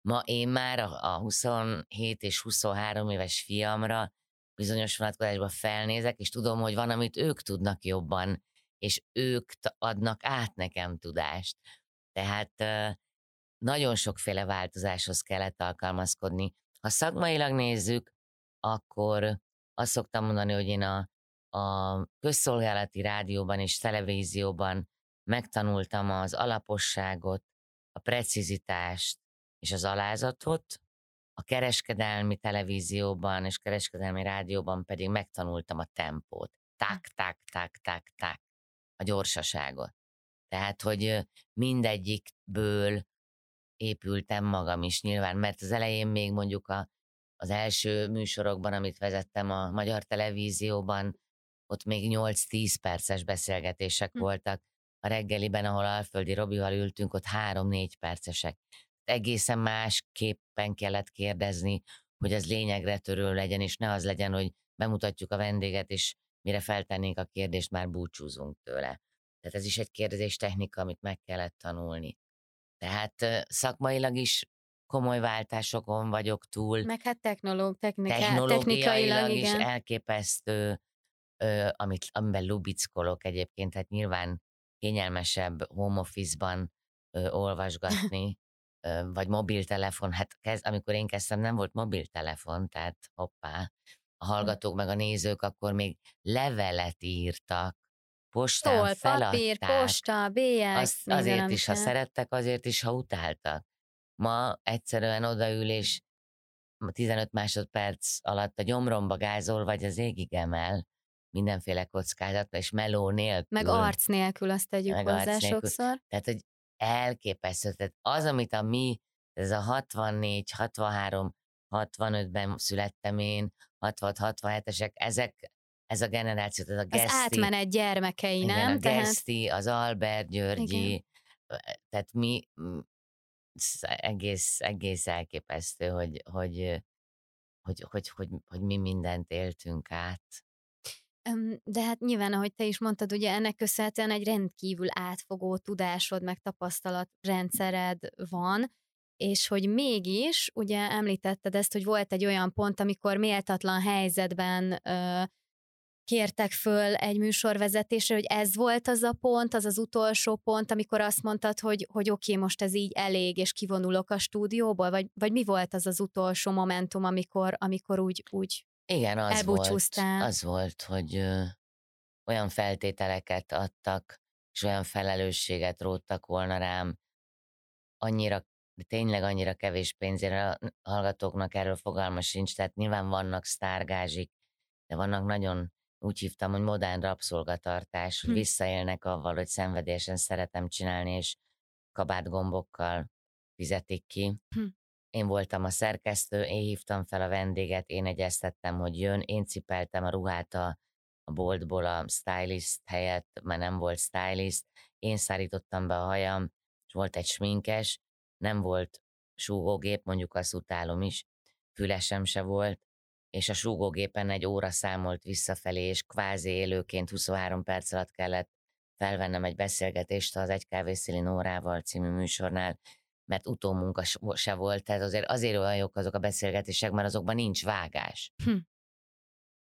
ma én már a, a 27 és 23 éves fiamra bizonyos vonatkozásban felnézek, és tudom, hogy van, amit ők tudnak jobban, és ők adnak át nekem tudást. Tehát nagyon sokféle változáshoz kellett alkalmazkodni. Ha szakmailag nézzük, akkor azt szoktam mondani, hogy én a, a közszolgálati rádióban és televízióban megtanultam az alaposságot, a precizitást és az alázatot, a kereskedelmi televízióban és kereskedelmi rádióban pedig megtanultam a tempót. Tak, tak, tak, tak, tak. A gyorsaságot. Tehát, hogy mindegyikből épültem magam is nyilván, mert az elején még mondjuk a, az első műsorokban, amit vezettem a magyar televízióban, ott még 8-10 perces beszélgetések Hm. voltak. A reggeliben, ahol Alföldi Robival ültünk, ott 3-4 percesek. Egészen másképpen kellett kérdezni, hogy az lényegre törő legyen, és ne az legyen, hogy bemutatjuk a vendéget, és mire feltennénk a kérdést, már búcsúzunk tőle. Tehát ez is egy kérdezés technika, amit meg kellett tanulni. Tehát szakmailag is komoly váltásokon vagyok túl, Meg hát technológ, technológiailag technikailag, is igen. elképesztő, ö, amit, amiben lubickolok egyébként, hát nyilván kényelmesebb home office-ban ö, olvasgatni, vagy mobiltelefon, hát kezd, amikor én kezdtem, nem volt mobiltelefon, tehát hoppá, a hallgatók meg a nézők akkor még levelet írtak, postán feladták. papír, posta, bélyeg, Azt azért is, ha kell. szerettek, azért is, ha utáltak. Ma egyszerűen odaül, és 15 másodperc alatt a gyomromba gázol, vagy az égig emel mindenféle kockázat, és meló nélkül. Meg arc nélkül azt tegyük Meg hozzá sokszor. Tehát, hogy elképesztő. Tehát az, amit a mi, ez a 64, 63, 65-ben születtem én, 66-67-esek, ezek, ez a generáció, ez a Az Geszti, átmenet gyermekei, igen, nem? a Geszti, az Albert Györgyi, Igen. tehát mi egész, egész elképesztő, hogy, hogy, hogy, hogy, hogy, hogy mi mindent éltünk át. De hát nyilván, ahogy te is mondtad, ugye ennek köszönhetően egy rendkívül átfogó tudásod, meg tapasztalatrendszered van, és hogy mégis, ugye említetted ezt, hogy volt egy olyan pont, amikor méltatlan helyzetben ö, kértek föl egy műsorvezetésre, hogy ez volt az a pont, az az utolsó pont, amikor azt mondtad, hogy, hogy oké, okay, most ez így elég, és kivonulok a stúdióból, vagy, vagy mi volt az az utolsó momentum, amikor, amikor úgy, úgy Igen, az volt, az volt, hogy ö, olyan feltételeket adtak, és olyan felelősséget róttak volna rám, annyira, de tényleg annyira kevés pénzére, a hallgatóknak erről fogalma sincs, tehát nyilván vannak sztárgázsik, de vannak nagyon, úgy hívtam, hogy modern rabszolgatartás, hogy Hm. visszaélnek avval, hogy szenvedélyesen szeretem csinálni, és kabátgombokkal fizetik ki. Hm. Én voltam a szerkesztő, én hívtam fel a vendéget, én egyeztettem, hogy jön, én cipeltem a ruhát a, a boltból a stylist helyett, mert nem volt stylist, én szárítottam be a hajam, és volt egy sminkes, nem volt súgógép, mondjuk azt utálom is, fülesem se volt, és a súgógépen egy óra számolt visszafelé, és kvázi élőként 23 perc alatt kellett felvennem egy beszélgetést az Egy kávészili Nórával című műsornál, mert utómunka se volt, tehát azért, azért olyan jók azok a beszélgetések, mert azokban nincs vágás. Hm.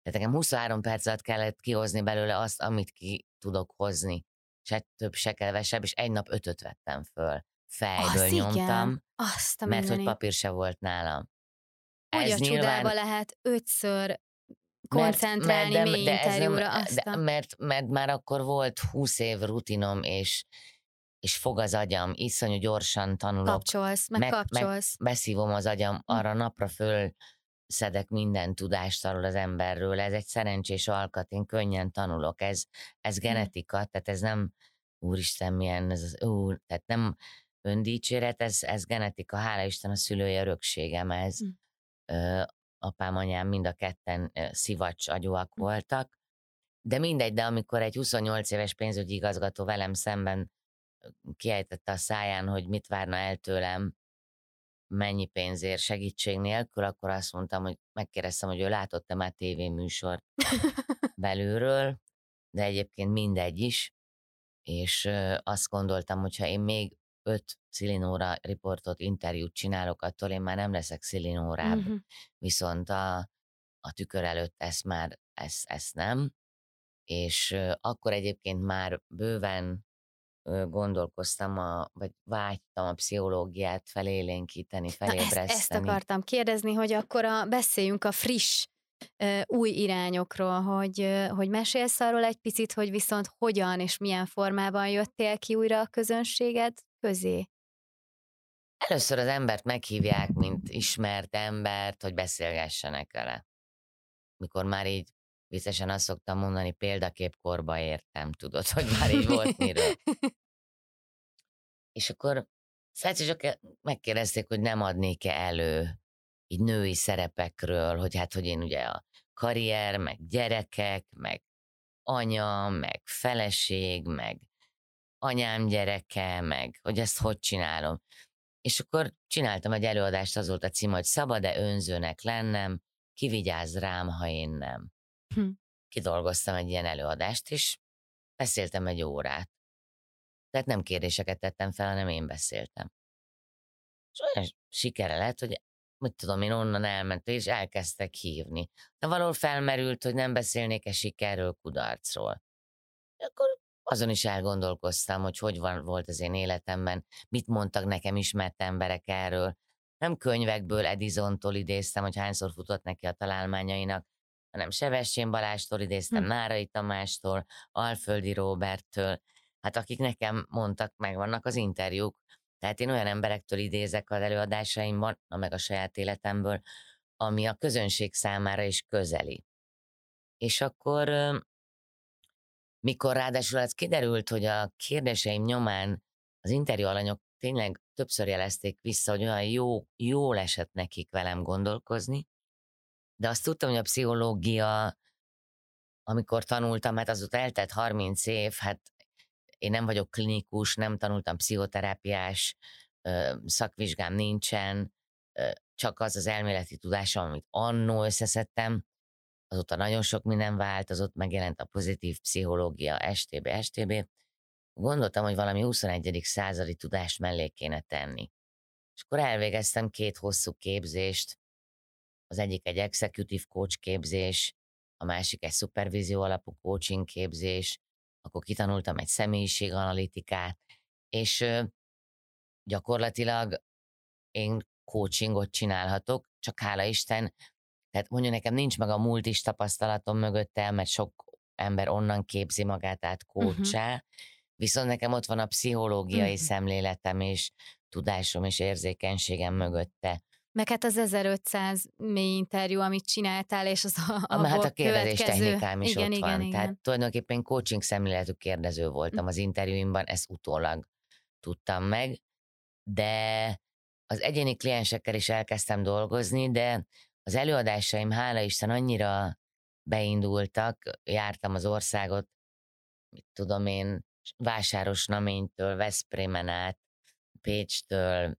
Tehát nekem 23 perc alatt kellett kihozni belőle azt, amit ki tudok hozni. Se több, se kevesebb, és egy nap ötöt vettem föl. Fejből Az nyomtam, igen, azt a mert hogy mindenit. papír se volt nálam. Hogy Ez a nyilván- csodába lehet ötször koncentrálni mert, mert, mély de, interjúra. Nem, de, mert, mert már akkor volt 20 év rutinom, és és fog az agyam, iszonyú gyorsan tanulok. Kapcsolsz, meg, meg kapcsolsz. Meg beszívom az agyam, hm. arra napra föl szedek minden tudást arról az emberről, ez egy szerencsés alkat, én könnyen tanulok, ez, ez hm. genetika, tehát ez nem, úristen, milyen ez az, ú, tehát nem öndícséret, ez, ez genetika, hála Isten a szülői örökségem ez. Mm. Ö, apám, anyám mind a ketten szivacs agyúak voltak, de mindegy, de amikor egy 28 éves pénzügyi igazgató velem szemben kiejtette a száján, hogy mit várna el tőlem, mennyi pénzért segítség nélkül, akkor azt mondtam, hogy megkérdeztem, hogy ő látott-e már tévéműsort belülről, de egyébként mindegy is, és azt gondoltam, hogy ha én még öt szilinóra riportot, interjút csinálok, attól én már nem leszek szilinórább, uh-huh. viszont a, a tükör előtt ezt már, ezt, ezt nem, és akkor egyébként már bőven gondolkoztam, a, vagy vágytam a pszichológiát felélénkíteni, felébreszteni. Na ezt, ezt akartam kérdezni, hogy akkor a, beszéljünk a friss új irányokról, hogy, hogy mesélsz arról egy picit, hogy viszont hogyan és milyen formában jöttél ki újra a közönséged közé? Először az embert meghívják, mint ismert embert, hogy beszélgessenek vele. Mikor már így viccesen azt szoktam mondani, példaképkorba értem, tudod, hogy már így volt miről. És akkor csak megkérdezték, hogy nem adnék-e elő így női szerepekről, hogy hát, hogy én ugye a karrier, meg gyerekek, meg anya, meg feleség, meg anyám gyereke, meg hogy ezt hogy csinálom. És akkor csináltam egy előadást, az volt a cím, hogy szabad-e önzőnek lennem, kivigyáz rám, ha én nem. Hm. Kidolgoztam egy ilyen előadást, és beszéltem egy órát. Tehát nem kérdéseket tettem fel, hanem én beszéltem. És olyan sikere lett, hogy mit tudom én, onnan elment, és elkezdtek hívni. De valahol felmerült, hogy nem beszélnék-e sikerről, kudarcról. Akkor azon is elgondolkoztam, hogy hogy van, volt az én életemben, mit mondtak nekem ismert emberek erről. Nem könyvekből Edisontól idéztem, hogy hányszor futott neki a találmányainak, hanem Sevessén Balástól idéztem, hm. Nárai Tamástól, Alföldi Roberttől, hát akik nekem mondtak, meg vannak az interjúk, tehát én olyan emberektől idézek az előadásaimban, na meg a saját életemből, ami a közönség számára is közeli. És akkor, mikor ráadásul ez kiderült, hogy a kérdéseim nyomán az interjú alanyok tényleg többször jelezték vissza, hogy olyan jó, jól esett nekik velem gondolkozni, de azt tudtam, hogy a pszichológia, amikor tanultam, hát azóta eltett 30 év, hát én nem vagyok klinikus, nem tanultam pszichoterápiás, szakvizsgám nincsen, csak az az elméleti tudásom, amit annó összeszedtem, azóta nagyon sok minden változott, megjelent a pozitív pszichológia, STB, STB. Gondoltam, hogy valami 21. századi tudást mellé kéne tenni. És akkor elvégeztem két hosszú képzést, az egyik egy executive coach képzés, a másik egy szupervízió alapú coaching képzés, akkor kitanultam egy személyiséganalitikát, és gyakorlatilag én coachingot csinálhatok, csak hála Isten, tehát mondja nekem nincs meg a múlt is tapasztalatom mögöttem, mert sok ember onnan képzi magát át coachá, uh-huh. viszont nekem ott van a pszichológiai uh-huh. szemléletem és tudásom és érzékenységem mögötte. Meg hát az 1500 mély interjú, amit csináltál, és az a, a Hát a kérdezés következő... technikám is igen, ott igen, van. Igen. Tehát tulajdonképpen coaching szemléletű kérdező voltam az interjúimban, ezt utólag tudtam meg, de az egyéni kliensekkel is elkezdtem dolgozni, de az előadásaim, hála Isten, annyira beindultak, jártam az országot, mit tudom én, Vásáros Naménytől, Veszprémen át, Pécstől,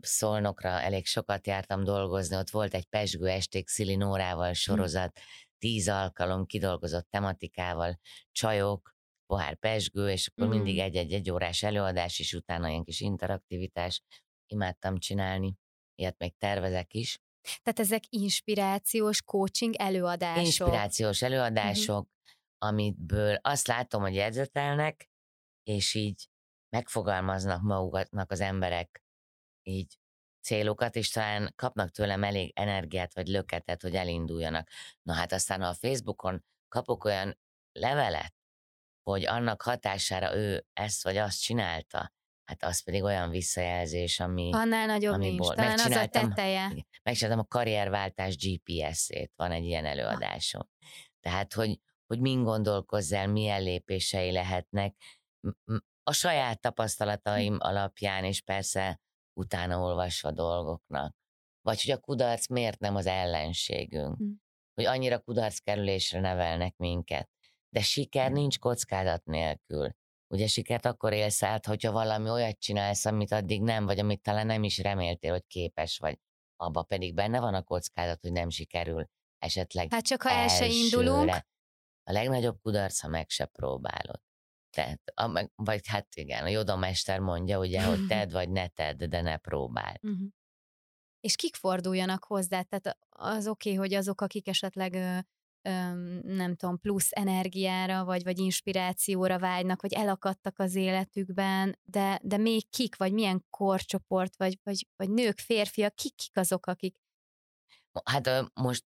Szolnokra elég sokat jártam dolgozni, ott volt egy Pesgő esték Szili Nórával hm. sorozat, tíz alkalom kidolgozott tematikával, csajok, pohár pesgő, és akkor mm. mindig egy-egy órás előadás, és utána ilyen kis interaktivitás. Imádtam csinálni, ilyet még tervezek is. Tehát ezek inspirációs coaching előadások. Inspirációs mhm. előadások, mm. amitből azt látom, hogy jegyzetelnek, és így megfogalmaznak maguknak az emberek így célokat, és talán kapnak tőlem elég energiát vagy löketet, hogy elinduljanak. Na hát aztán, ha a Facebookon kapok olyan levelet, hogy annak hatására ő ezt vagy azt csinálta, hát az pedig olyan visszajelzés, ami... Annál nagyobb ami nincs, talán az a teteje. Megcsináltam a karrierváltás GPS-ét, van egy ilyen előadásom. Tehát, hogy, hogy min gondolkozzál, milyen lépései lehetnek, a saját tapasztalataim alapján, és persze utána olvasva dolgoknak. Vagy hogy a kudarc miért nem az ellenségünk. Hm. Hogy annyira kudarc kerülésre nevelnek minket. De siker hm. nincs kockázat nélkül. Ugye sikert akkor élsz át, hogyha valami olyat csinálsz, amit addig nem, vagy amit talán nem is reméltél, hogy képes vagy. Abba pedig benne van a kockázat, hogy nem sikerül esetleg Hát csak ha el se indulunk. A legnagyobb kudarc, ha meg se próbálod. Tehát, a, vagy hát igen, a jodamester mondja, ugye, hogy tedd vagy ne tedd, de ne próbáld. Uh-huh. És kik forduljanak hozzá? Tehát az oké, okay, hogy azok, akik esetleg ö, ö, nem tudom, plusz energiára, vagy, vagy inspirációra vágynak, vagy elakadtak az életükben, de, de még kik, vagy milyen korcsoport, vagy, vagy, vagy nők, férfiak, kik, kik azok, akik Hát most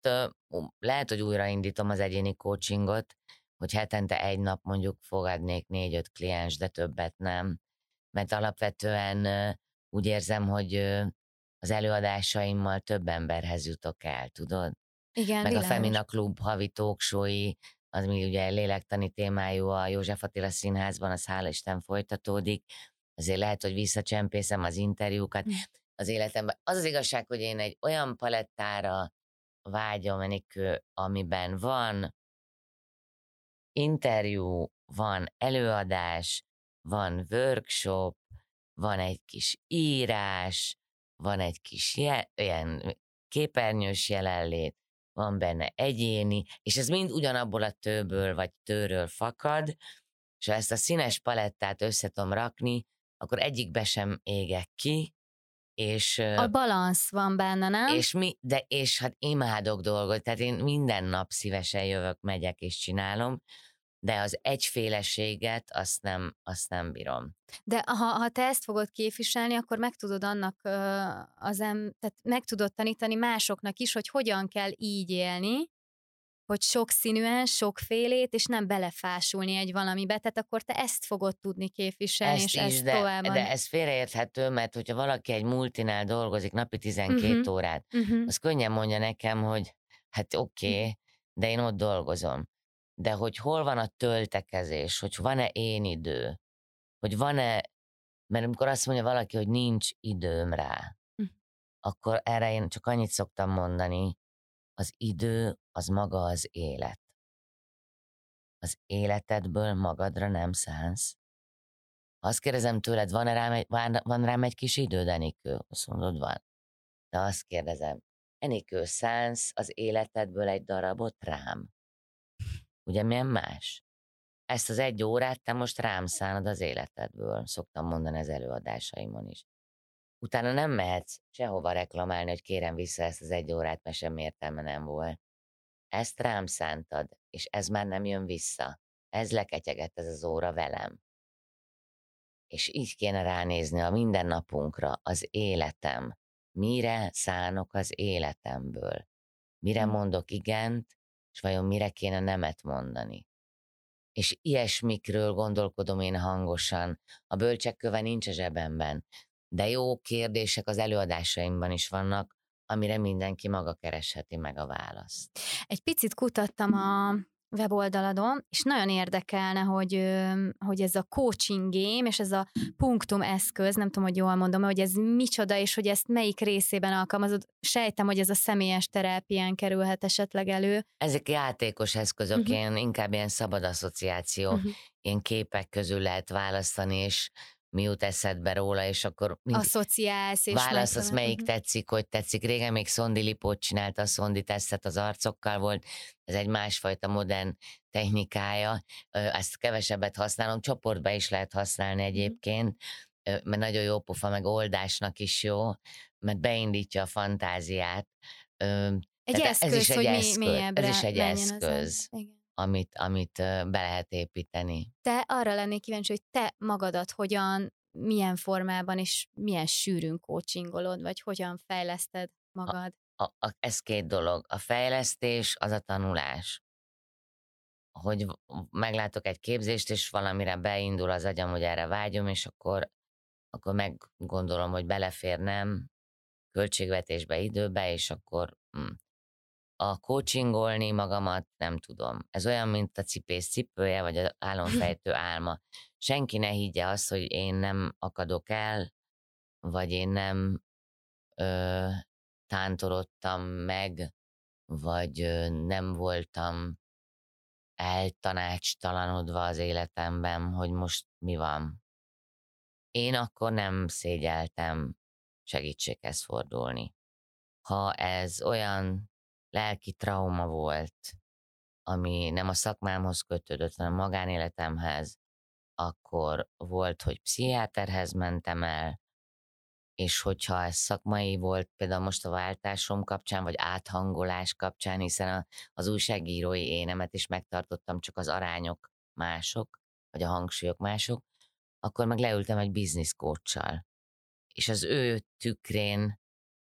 lehet, hogy újraindítom az egyéni coachingot, hogy hetente egy nap mondjuk fogadnék négy-öt kliens, de többet nem. Mert alapvetően úgy érzem, hogy az előadásaimmal több emberhez jutok el, tudod? Igen, Meg világos. a Femina Klub havi talkshowi, az mi ugye lélektani témájú a József Attila Színházban, az hála Isten folytatódik. Azért lehet, hogy visszacsempészem az interjúkat hm. az életemben. Az az igazság, hogy én egy olyan palettára vágyom, Enikő, amiben van interjú, van előadás, van workshop, van egy kis írás, van egy kis je- ilyen képernyős jelenlét, van benne egyéni, és ez mind ugyanabból a tőből vagy tőről fakad, és ha ezt a színes palettát össze rakni, akkor egyikbe sem égek ki, és, a balansz van benne, nem? És mi, de és hát imádok dolgot, tehát én minden nap szívesen jövök, megyek és csinálom, de az egyféleséget azt nem, azt nem bírom. De ha, ha te ezt fogod képviselni, akkor meg tudod annak az em, tehát meg tudod tanítani másoknak is, hogy hogyan kell így élni, hogy sokszínűen, sokfélét, és nem belefásulni egy valamibe, tehát akkor te ezt fogod tudni képviselni, ezt és is, ezt de, tovább. De ez félreérthető, mert hogyha valaki egy multinál dolgozik napi 12 uh-huh. Mhm, órát, uh-huh. az könnyen mondja nekem, hogy hát oké, okay, uh-huh. de én ott dolgozom de hogy hol van a töltekezés, hogy van-e én idő, hogy van-e, mert amikor azt mondja valaki, hogy nincs időm rá, hm. akkor erre én csak annyit szoktam mondani, az idő az maga az élet. Az életedből magadra nem szánsz. Azt kérdezem tőled, van, rám egy, van, van rám egy kis időd, Enikő? Azt mondod, van. De azt kérdezem, Enikő, szánsz az életedből egy darabot rám? Ugye milyen más? Ezt az egy órát te most rám szánod az életedből, szoktam mondani az előadásaimon is. Utána nem mehetsz sehova reklamálni, hogy kérem vissza ezt az egy órát, mert semmi értelme nem volt. Ezt rám szántad, és ez már nem jön vissza. Ez leketyegett ez az óra velem. És így kéne ránézni a mindennapunkra, az életem. Mire szánok az életemből? Mire hm. mondok igent, és vajon mire kéne nemet mondani. És ilyesmikről gondolkodom én hangosan. A bölcsekköve nincs a zsebemben, de jó kérdések az előadásaimban is vannak, amire mindenki maga keresheti meg a választ. Egy picit kutattam a weboldaladon, és nagyon érdekelne, hogy, hogy ez a coaching game, és ez a punktum eszköz, nem tudom, hogy jól mondom, hogy ez micsoda, és hogy ezt melyik részében alkalmazod. Sejtem, hogy ez a személyes terápián kerülhet esetleg elő. Ezek játékos eszközök, uh-huh. ilyen, inkább ilyen szabad asszociáció, uh-huh. ilyen képek közül lehet választani, és mi jut eszedbe róla, és akkor Asszociálsz, és választasz, melyik uh-huh. tetszik, hogy tetszik. Régen még Szondi Lipót csinálta, a Szondi tesztet az arcokkal volt, ez egy másfajta modern technikája, ezt kevesebbet használom, csoportba is lehet használni mhm. egyébként, mert nagyon jó pofa, meg oldásnak is jó, mert beindítja a fantáziát. Egy eszköz, ez is egy hogy eszköz, mi, ez is egy eszköz. Amit, amit be lehet építeni. Te arra lennék kíváncsi, hogy te magadat hogyan milyen formában és milyen sűrűn coachingolod, vagy hogyan fejleszted magad? A, a, a, ez két dolog. A fejlesztés az a tanulás. Hogy meglátok egy képzést, és valamire beindul az agyam, hogy erre vágyom, és akkor, akkor meggondolom, hogy beleférnem költségvetésbe, időbe, és akkor hm, a coachingolni magamat nem tudom. Ez olyan, mint a cipész cipője, vagy az álomfejtő álma. Senki ne higgye azt, hogy én nem akadok el, vagy én nem ö, tántorodtam meg, vagy ö, nem voltam eltanácstalanodva az életemben, hogy most mi van. Én akkor nem szégyeltem segítséghez fordulni. Ha ez olyan lelki trauma volt, ami nem a szakmámhoz kötődött, hanem a magánéletemhez, akkor volt, hogy pszichiáterhez mentem el, és hogyha ez szakmai volt, például most a váltásom kapcsán, vagy áthangolás kapcsán, hiszen a, az újságírói énemet is megtartottam, csak az arányok mások, vagy a hangsúlyok mások, akkor meg leültem egy coachal. És az ő tükrén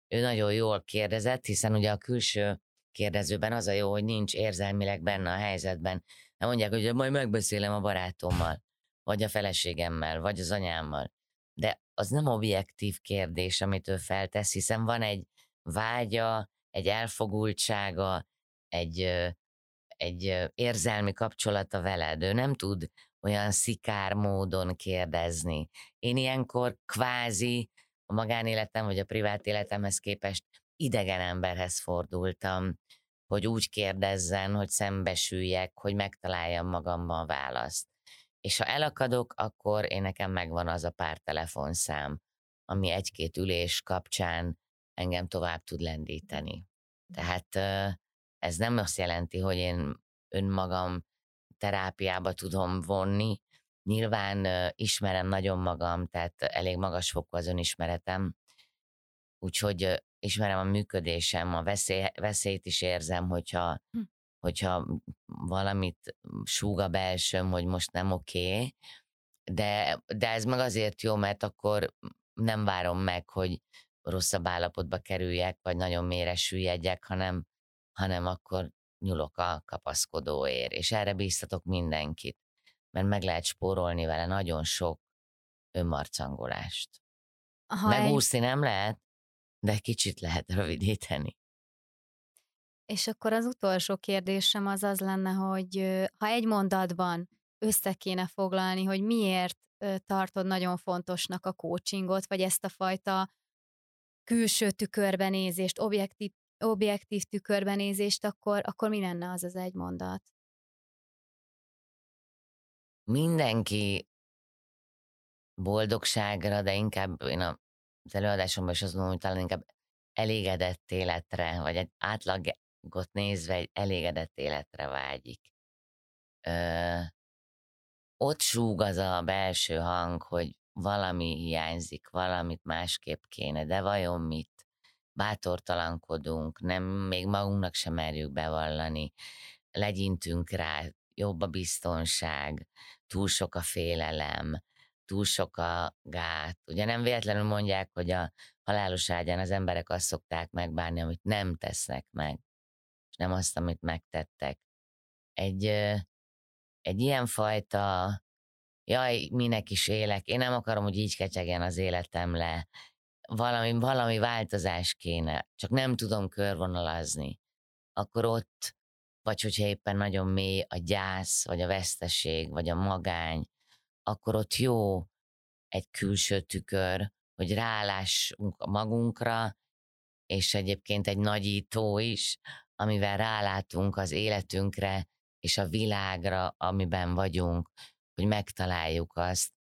ő nagyon jól kérdezett, hiszen ugye a külső kérdezőben az a jó, hogy nincs érzelmileg benne a helyzetben. Nem mondják, hogy majd megbeszélem a barátommal, vagy a feleségemmel, vagy az anyámmal. De az nem objektív kérdés, amit ő feltesz, hiszen van egy vágya, egy elfogultsága, egy, egy érzelmi kapcsolata veled. Ő nem tud olyan szikár módon kérdezni. Én ilyenkor kvázi a magánéletem vagy a privát életemhez képest idegen emberhez fordultam, hogy úgy kérdezzen, hogy szembesüljek, hogy megtaláljam magamban választ. És ha elakadok, akkor én nekem megvan az a pár telefonszám, ami egy-két ülés kapcsán engem tovább tud lendíteni. Tehát ez nem azt jelenti, hogy én önmagam terápiába tudom vonni. Nyilván ismerem nagyon magam, tehát elég magas fokú az önismeretem, úgyhogy ismerem a működésem, a veszély, veszélyt is érzem, hogyha, hm. hogyha valamit súg a belsőm, hogy most nem oké, okay, de, de ez meg azért jó, mert akkor nem várom meg, hogy rosszabb állapotba kerüljek, vagy nagyon mélyre süllyedjek, hanem, hanem akkor nyulok a kapaszkodóért, és erre bíztatok mindenkit, mert meg lehet spórolni vele nagyon sok önmarcangolást. Ha Megúszni egy... nem lehet, de kicsit lehet rövidíteni. És akkor az utolsó kérdésem az az lenne, hogy ha egy mondatban össze kéne foglalni, hogy miért tartod nagyon fontosnak a coachingot, vagy ezt a fajta külső tükörbenézést, objektív, objektív tükörbenézést, akkor, akkor mi lenne az az egy mondat? Mindenki boldogságra, de inkább én a az előadásomban is azt mondom, hogy talán inkább elégedett életre, vagy egy átlagot nézve egy elégedett életre vágyik. Ö, ott súg az a belső hang, hogy valami hiányzik, valamit másképp kéne, de vajon mit? Bátortalankodunk, nem, még magunknak sem merjük bevallani, legyintünk rá, jobb a biztonság, túl sok a félelem, túl sok a gát. Ugye nem véletlenül mondják, hogy a halálos ágyán az emberek azt szokták megbánni, amit nem tesznek meg, és nem azt, amit megtettek. Egy, egy ilyen fajta, jaj, minek is élek, én nem akarom, hogy így kecsegjen az életem le, valami, valami változás kéne, csak nem tudom körvonalazni, akkor ott, vagy hogyha éppen nagyon mély a gyász, vagy a veszteség, vagy a magány, akkor ott jó egy külső tükör, hogy rálássunk magunkra, és egyébként egy nagyító is, amivel rálátunk az életünkre és a világra, amiben vagyunk, hogy megtaláljuk azt,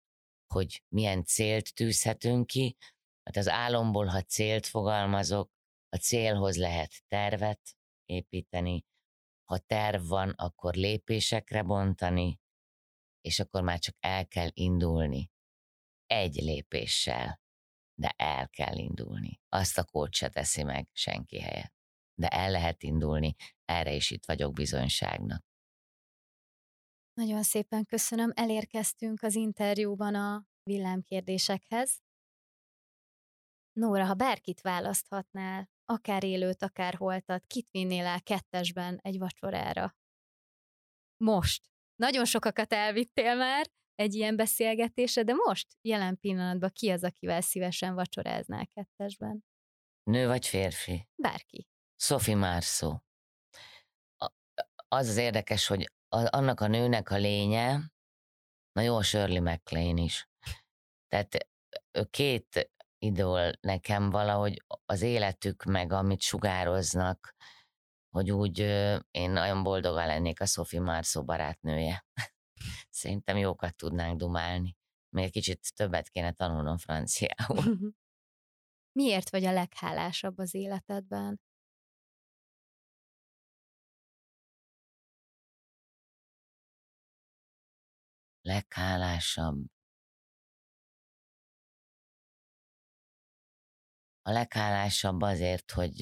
hogy milyen célt tűzhetünk ki. Hát az álomból, ha célt fogalmazok, a célhoz lehet tervet építeni, ha terv van, akkor lépésekre bontani, és akkor már csak el kell indulni. Egy lépéssel, de el kell indulni. Azt a kód se teszi meg senki helyett. De el lehet indulni, erre is itt vagyok bizonyságnak. Nagyon szépen köszönöm, elérkeztünk az interjúban a villámkérdésekhez. Nóra, ha bárkit választhatnál, akár élőt, akár holtat, kit vinnél el kettesben egy vacsorára? Most. Nagyon sokakat elvittél már egy ilyen beszélgetésre, de most, jelen pillanatban ki az, akivel szívesen vacsoráznál kettesben? Nő vagy férfi? Bárki. Sophie Marceau. Az az érdekes, hogy annak a nőnek a lénye, na jó, Shirley MacLaine is. Tehát két idól nekem valahogy az életük meg, amit sugároznak, hogy úgy én nagyon boldogan lennék a Sophie Marceau barátnője. Szerintem jókat tudnánk dumálni. Még kicsit többet kéne tanulnom franciául. Miért vagy a leghálásabb az életedben? Leghálásabb. A leghálásabb azért, hogy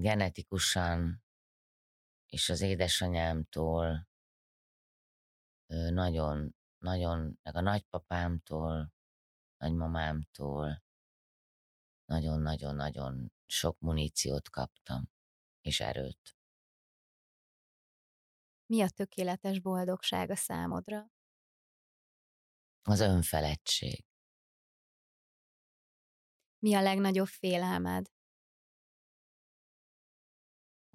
genetikusan és az édesanyámtól nagyon, nagyon, meg a nagypapámtól, nagymamámtól nagyon-nagyon-nagyon sok muníciót kaptam, és erőt. Mi a tökéletes boldogság a számodra? Az önfeledtség. Mi a legnagyobb félelmed?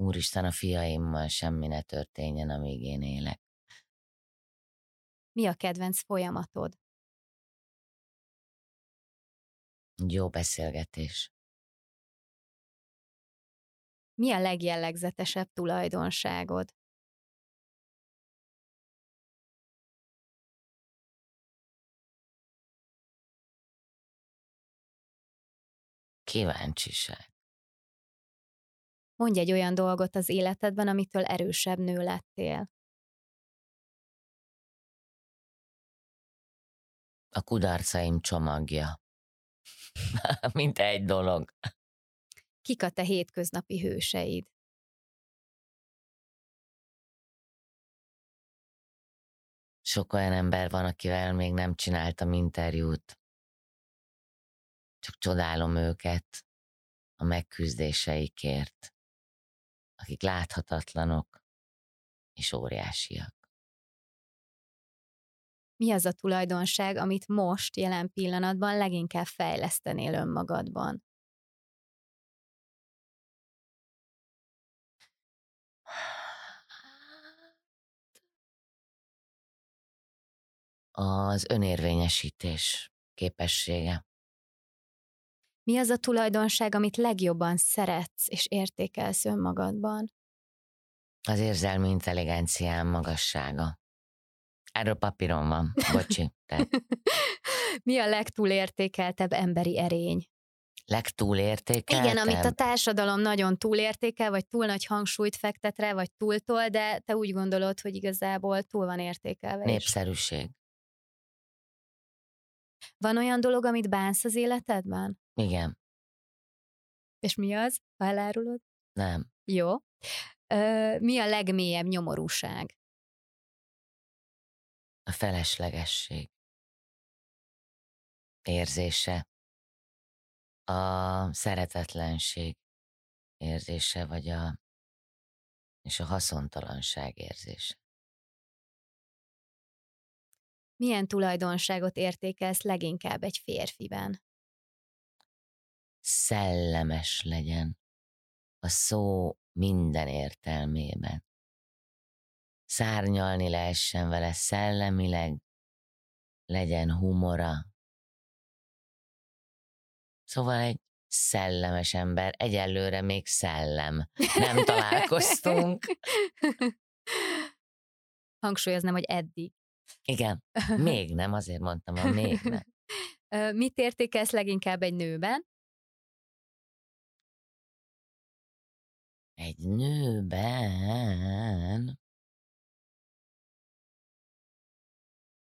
Úristen, a fiaimmal semmi ne történjen, amíg én élek. Mi a kedvenc folyamatod? Jó beszélgetés. Mi a legjellegzetesebb tulajdonságod? Kíváncsiság. Mondj egy olyan dolgot az életedben, amitől erősebb nő lettél. A kudarcaim csomagja. Mint egy dolog. Kik a te hétköznapi hőseid? Sok olyan ember van, akivel még nem csináltam interjút. Csak csodálom őket a megküzdéseikért, akik láthatatlanok és óriásiak. Mi az a tulajdonság, amit most, jelen pillanatban leginkább fejlesztenél önmagadban? Az önérvényesítés képessége. Mi az a tulajdonság, amit legjobban szeretsz és értékelsz önmagadban? Az érzelmi intelligenciám magassága. Erről papíron van, bocsi. Te. Mi a legtúlértékeltebb emberi erény? Legtúlértékeltebb? Igen, amit a társadalom nagyon túlértékel, vagy túl nagy hangsúlyt fektet rá, vagy túltol, de te úgy gondolod, hogy igazából túl van értékelve. Népszerűség. Is. Van olyan dolog, amit bánsz az életedben? Igen. És mi az, ha elárulod? Nem. Jó. Ö, mi a legmélyebb nyomorúság? A feleslegesség érzése, a szeretetlenség érzése, vagy a, és a haszontalanság érzése. Milyen tulajdonságot értékelsz leginkább egy férfiben? Szellemes legyen a szó minden értelmében. Szárnyalni lehessen vele szellemileg, legyen humora. Szóval egy szellemes ember, egyelőre még szellem. Nem találkoztunk. Hangsúlyoznám, hogy eddig. Igen, még nem, azért mondtam, hogy még nem. Mit értékelsz leginkább egy nőben? Egy nőben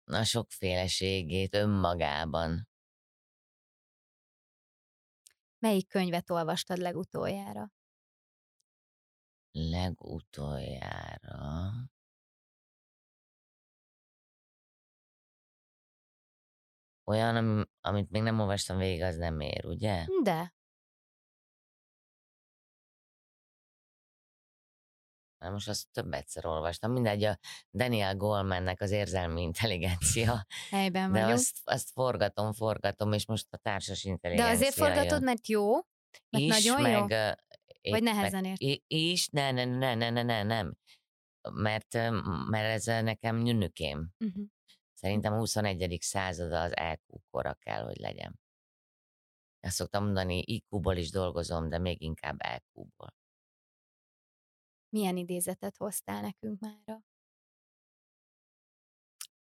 a sokféleségét önmagában. Melyik könyvet olvastad legutoljára? Legutoljára. Olyan, amit még nem olvastam végig, az nem ér, ugye? De. Na most azt több egyszer olvastam. Mindegy, a Daniel Golemannek az érzelmi intelligencia. Helyben De vagyunk. azt, azt forgatom, forgatom, és most a társas intelligencia De azért forgatod, jön. mert jó? Mert is, nagyon meg, jó? épp Vagy meg- nehezen ért? i- Is, ne, ne, ne, ne, ne, ne, nem. Mert, mert ez nekem nyűnükém. Uh-huh. Szerintem a 21. század az EQ kora kell, hogy legyen. Ezt szoktam mondani, IQ-ból is dolgozom, de még inkább EQ-ból. Milyen idézetet hoztál nekünk mára?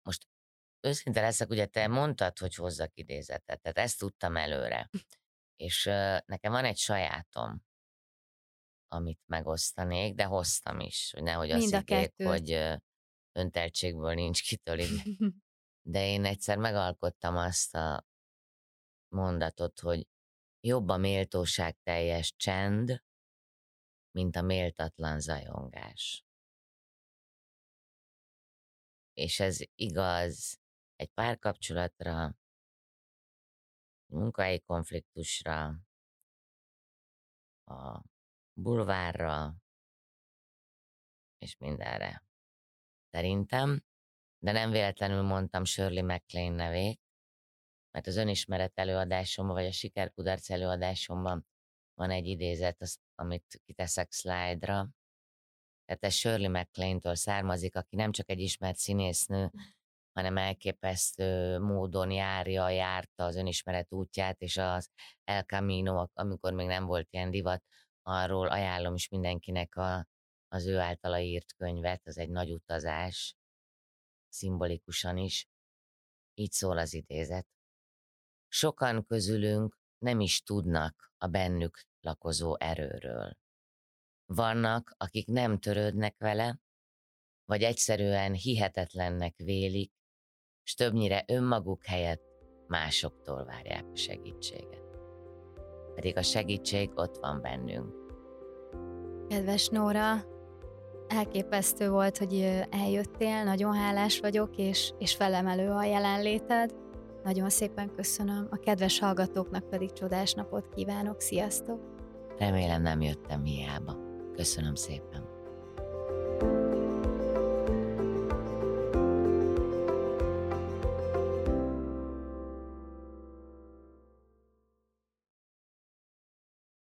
Most őszinte leszek, ugye te mondtad, hogy hozzak idézetet, tehát ezt tudtam előre. És ö, nekem van egy sajátom, amit megosztanék, de hoztam is, hogy nehogy azt Mind a higgyék, hogy ö, önteltségből nincs kitölik. De én egyszer megalkottam azt a mondatot, hogy jobb a méltóság teljes csend, mint a méltatlan zajongás. És ez igaz egy párkapcsolatra, munkahelyi konfliktusra, a bulvárra, és mindenre. Szerintem, de nem véletlenül mondtam Shirley MacLaine nevét, mert az önismeret előadásomban, vagy a sikerkudarc előadásomban van egy idézet, az, amit kiteszek szlájdra. Tehát ez Shirley MacLaine-től származik, aki nem csak egy ismert színésznő, hanem elképesztő módon járja, járta az önismeret útját, és az El Camino, amikor még nem volt ilyen divat, arról ajánlom is mindenkinek a, az ő általa írt könyvet, az egy nagy utazás, szimbolikusan is. Így szól az idézet. Sokan közülünk nem is tudnak a bennük lakozó erőről. Vannak, akik nem törődnek vele, vagy egyszerűen hihetetlennek vélik, és többnyire önmaguk helyett másoktól várják a segítséget. Pedig a segítség ott van bennünk. Kedves Nóra, elképesztő volt, hogy eljöttél, nagyon hálás vagyok, és, és felemelő a jelenléted. Nagyon szépen köszönöm, a kedves hallgatóknak pedig csodás napot kívánok, sziasztok! Remélem nem jöttem hiába. Köszönöm szépen.